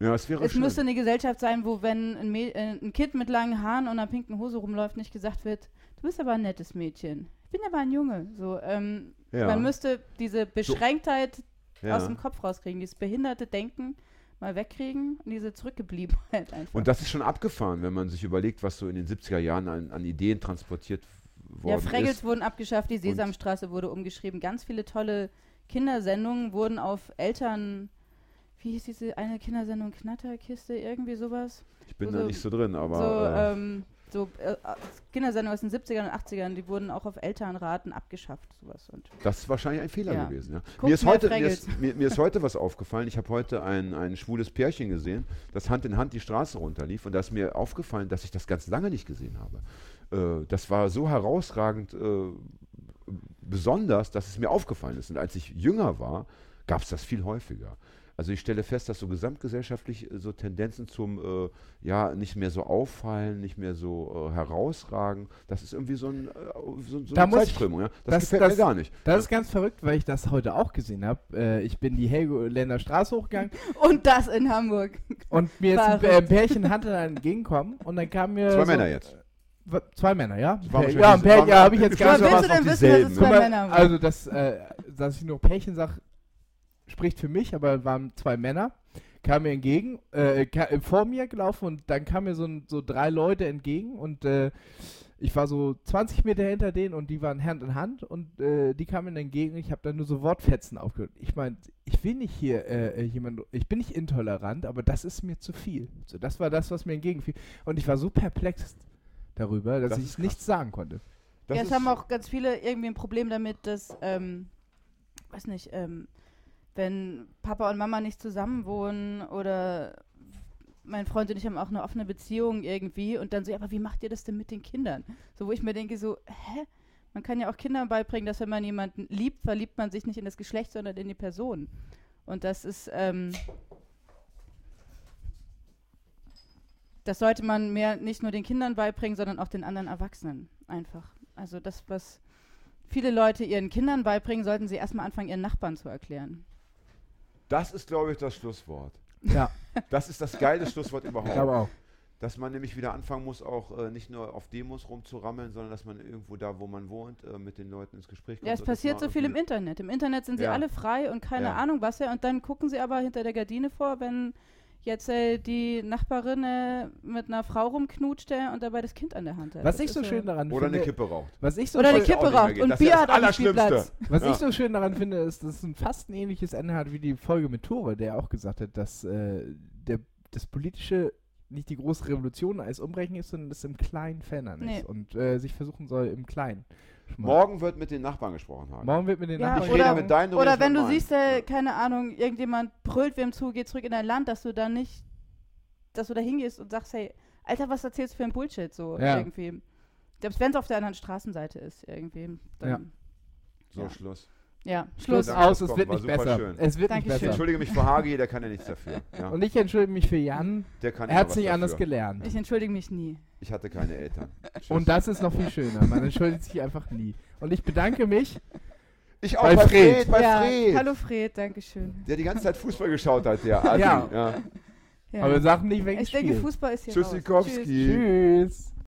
ja, es wäre es schön. müsste eine Gesellschaft sein, wo wenn ein, Mä- äh, ein Kind mit langen Haaren und einer pinken Hose rumläuft, nicht gesagt wird, du bist aber ein nettes Mädchen. Ich bin aber ein Junge. So, ähm, ja. Man müsste diese Beschränktheit ja. aus dem Kopf rauskriegen, dieses behinderte Denken mal wegkriegen und diese Zurückgebliebenheit einfach. Und das ist schon abgefahren, wenn man sich überlegt, was so in den 70er Jahren an, an Ideen transportiert ja, worden Fraggles ist. wurden abgeschafft, die Sesamstraße wurde umgeschrieben, ganz viele tolle Kindersendungen wurden auf Eltern, wie hieß diese eine Kindersendung, Knatterkiste, irgendwie sowas? Ich bin so- da nicht so drin, so aber äh, ähm, so äh, Kindersendungen aus den 70ern und 80ern, die wurden auch auf Elternraten abgeschafft, sowas. Und das ist wahrscheinlich ein Fehler Ja. gewesen. Ja. Mir, ist heute, mir, ist, mir, mir ist heute was aufgefallen. Ich habe heute ein, ein schwules Pärchen gesehen, das Hand in Hand die Straße runterlief. Und da ist mir aufgefallen, dass ich das ganz lange nicht gesehen habe. Äh, das war so herausragend äh, besonders, dass es mir aufgefallen ist. Und als ich jünger war, gab es das viel häufiger. Also ich stelle fest, dass so gesamtgesellschaftlich äh, so Tendenzen zum äh, ja nicht mehr so auffallen, nicht mehr so äh, herausragen, das ist irgendwie so, ein, äh, so, so Da eine Zeitströmung. Ja? Das, das- gefällt das- mir gar nicht. Das ist ganz verrückt, weil ich das heute auch gesehen habe. Äh, ich bin die Helgoländer Straße hochgegangen Und das in Hamburg. und mir ist ein, Pärchen Hand entgegenkommen und dann kam mir. Zwei so, Männer jetzt. Zwei Männer, ja? wahrscheinlich- ja, ein Pärchen, ja, habe ich jetzt gar nicht. Willst du denn wissen, dass es dieselben, zwei Männer waren? Also, das, äh, dass ich nur Pärchen sage, spricht für mich, aber waren zwei Männer, kamen mir entgegen, äh, äh, vor mir gelaufen und dann kamen mir so, so drei Leute entgegen und äh, ich war so 20 Meter hinter denen und die waren Hand in Hand und äh, die kamen mir entgegen und ich habe dann nur so Wortfetzen aufgehört. Ich meine, ich will nicht hier äh, äh, jemand, ich bin nicht intolerant, aber das ist mir zu viel. So, das war das, was mir entgegenfiel. Und ich war so perplex darüber, dass Das ich nichts sagen konnte. Das ja, es ist- haben auch ganz viele irgendwie ein Problem damit, dass, ähm, weiß nicht, ähm, wenn Papa und Mama nicht zusammen wohnen oder mein Freund und ich haben auch eine offene Beziehung irgendwie und dann so, ja, aber wie macht ihr das denn mit den Kindern? So, wo ich mir denke, so, hä? Man kann ja auch Kindern beibringen, dass wenn man jemanden liebt, verliebt man sich nicht in das Geschlecht, sondern in die Person. Und das ist, ähm, das sollte man mehr nicht nur den Kindern beibringen, sondern auch den anderen Erwachsenen einfach. Also das, was viele Leute ihren Kindern beibringen, sollten sie erstmal anfangen, ihren Nachbarn zu erklären. Das ist, glaube ich, das Schlusswort. Ja, Das ist das geile Schlusswort ich überhaupt. glaube auch. Dass man nämlich wieder anfangen muss, auch äh, nicht nur auf Demos rumzurammeln, sondern dass man irgendwo da, wo man wohnt, äh, mit den Leuten ins Gespräch kommt. Ja, es passiert so viel im Internet. Im Internet sind sie Ja. alle frei und keine Ja. Ahnung was ja. Und dann gucken sie aber hinter der Gardine vor, wenn jetzt äh, die Nachbarin äh, mit einer Frau rumknutscht äh, und dabei das Kind an der Hand hat. Was Das ich so ist, schön daran Oder finde, eine Kippe raucht. was ich so Oder eine Kippe raucht und Das ist Bier das hat Allerschlimmste. Spielplatz. was Ja. ich so schön daran finde, ist, dass es ein fast ein ähnliches Ende hat wie die Folge mit Tore, der auch gesagt hat, dass äh, der, das politische nicht die große Revolution als Umbrechen ist, sondern es im Kleinen verändern Nee. ist und äh, sich versuchen soll im Kleinen. Morgen wird mit den Nachbarn gesprochen haben. Morgen wird mit den Ja, Nachbarn ich rede oder- mit deinen, du Oder wenn mit du siehst, äh, Ja. keine Ahnung, irgendjemand brüllt wem zu, geh zurück in dein Land, dass du dann nicht, dass du da hingehst und sagst, hey, Alter, was erzählst du für ein Bullshit so Ja. irgendwie. Selbst wenn es auf der anderen Straßenseite ist irgendwie. Dann, So, Ja. Schluss. Ja. Schluss. Danke, aus, es wird nicht besser. schön. Es wird Dankeschön. nicht Ich besser. entschuldige mich für Hagi, der kann ja nichts dafür. Ja. Und ich entschuldige mich für Jan. der kann Er hat sich was anders gelernt. Ich entschuldige mich nie. Ich hatte keine Eltern. Tschüss. Und das ist noch viel schöner. Man entschuldigt sich einfach nie. Und ich bedanke mich. ich auch bei bei, Fred. Fred, bei ja, Fred. Hallo Fred, Dankeschön. Der die ganze Zeit Fußball geschaut hat, der Adi. Ja. ja. Ja. Aber wir sagen nicht wegen ich denke. Fußball ist hier raus. Tschüssikowski. Tschüss. Tschüss.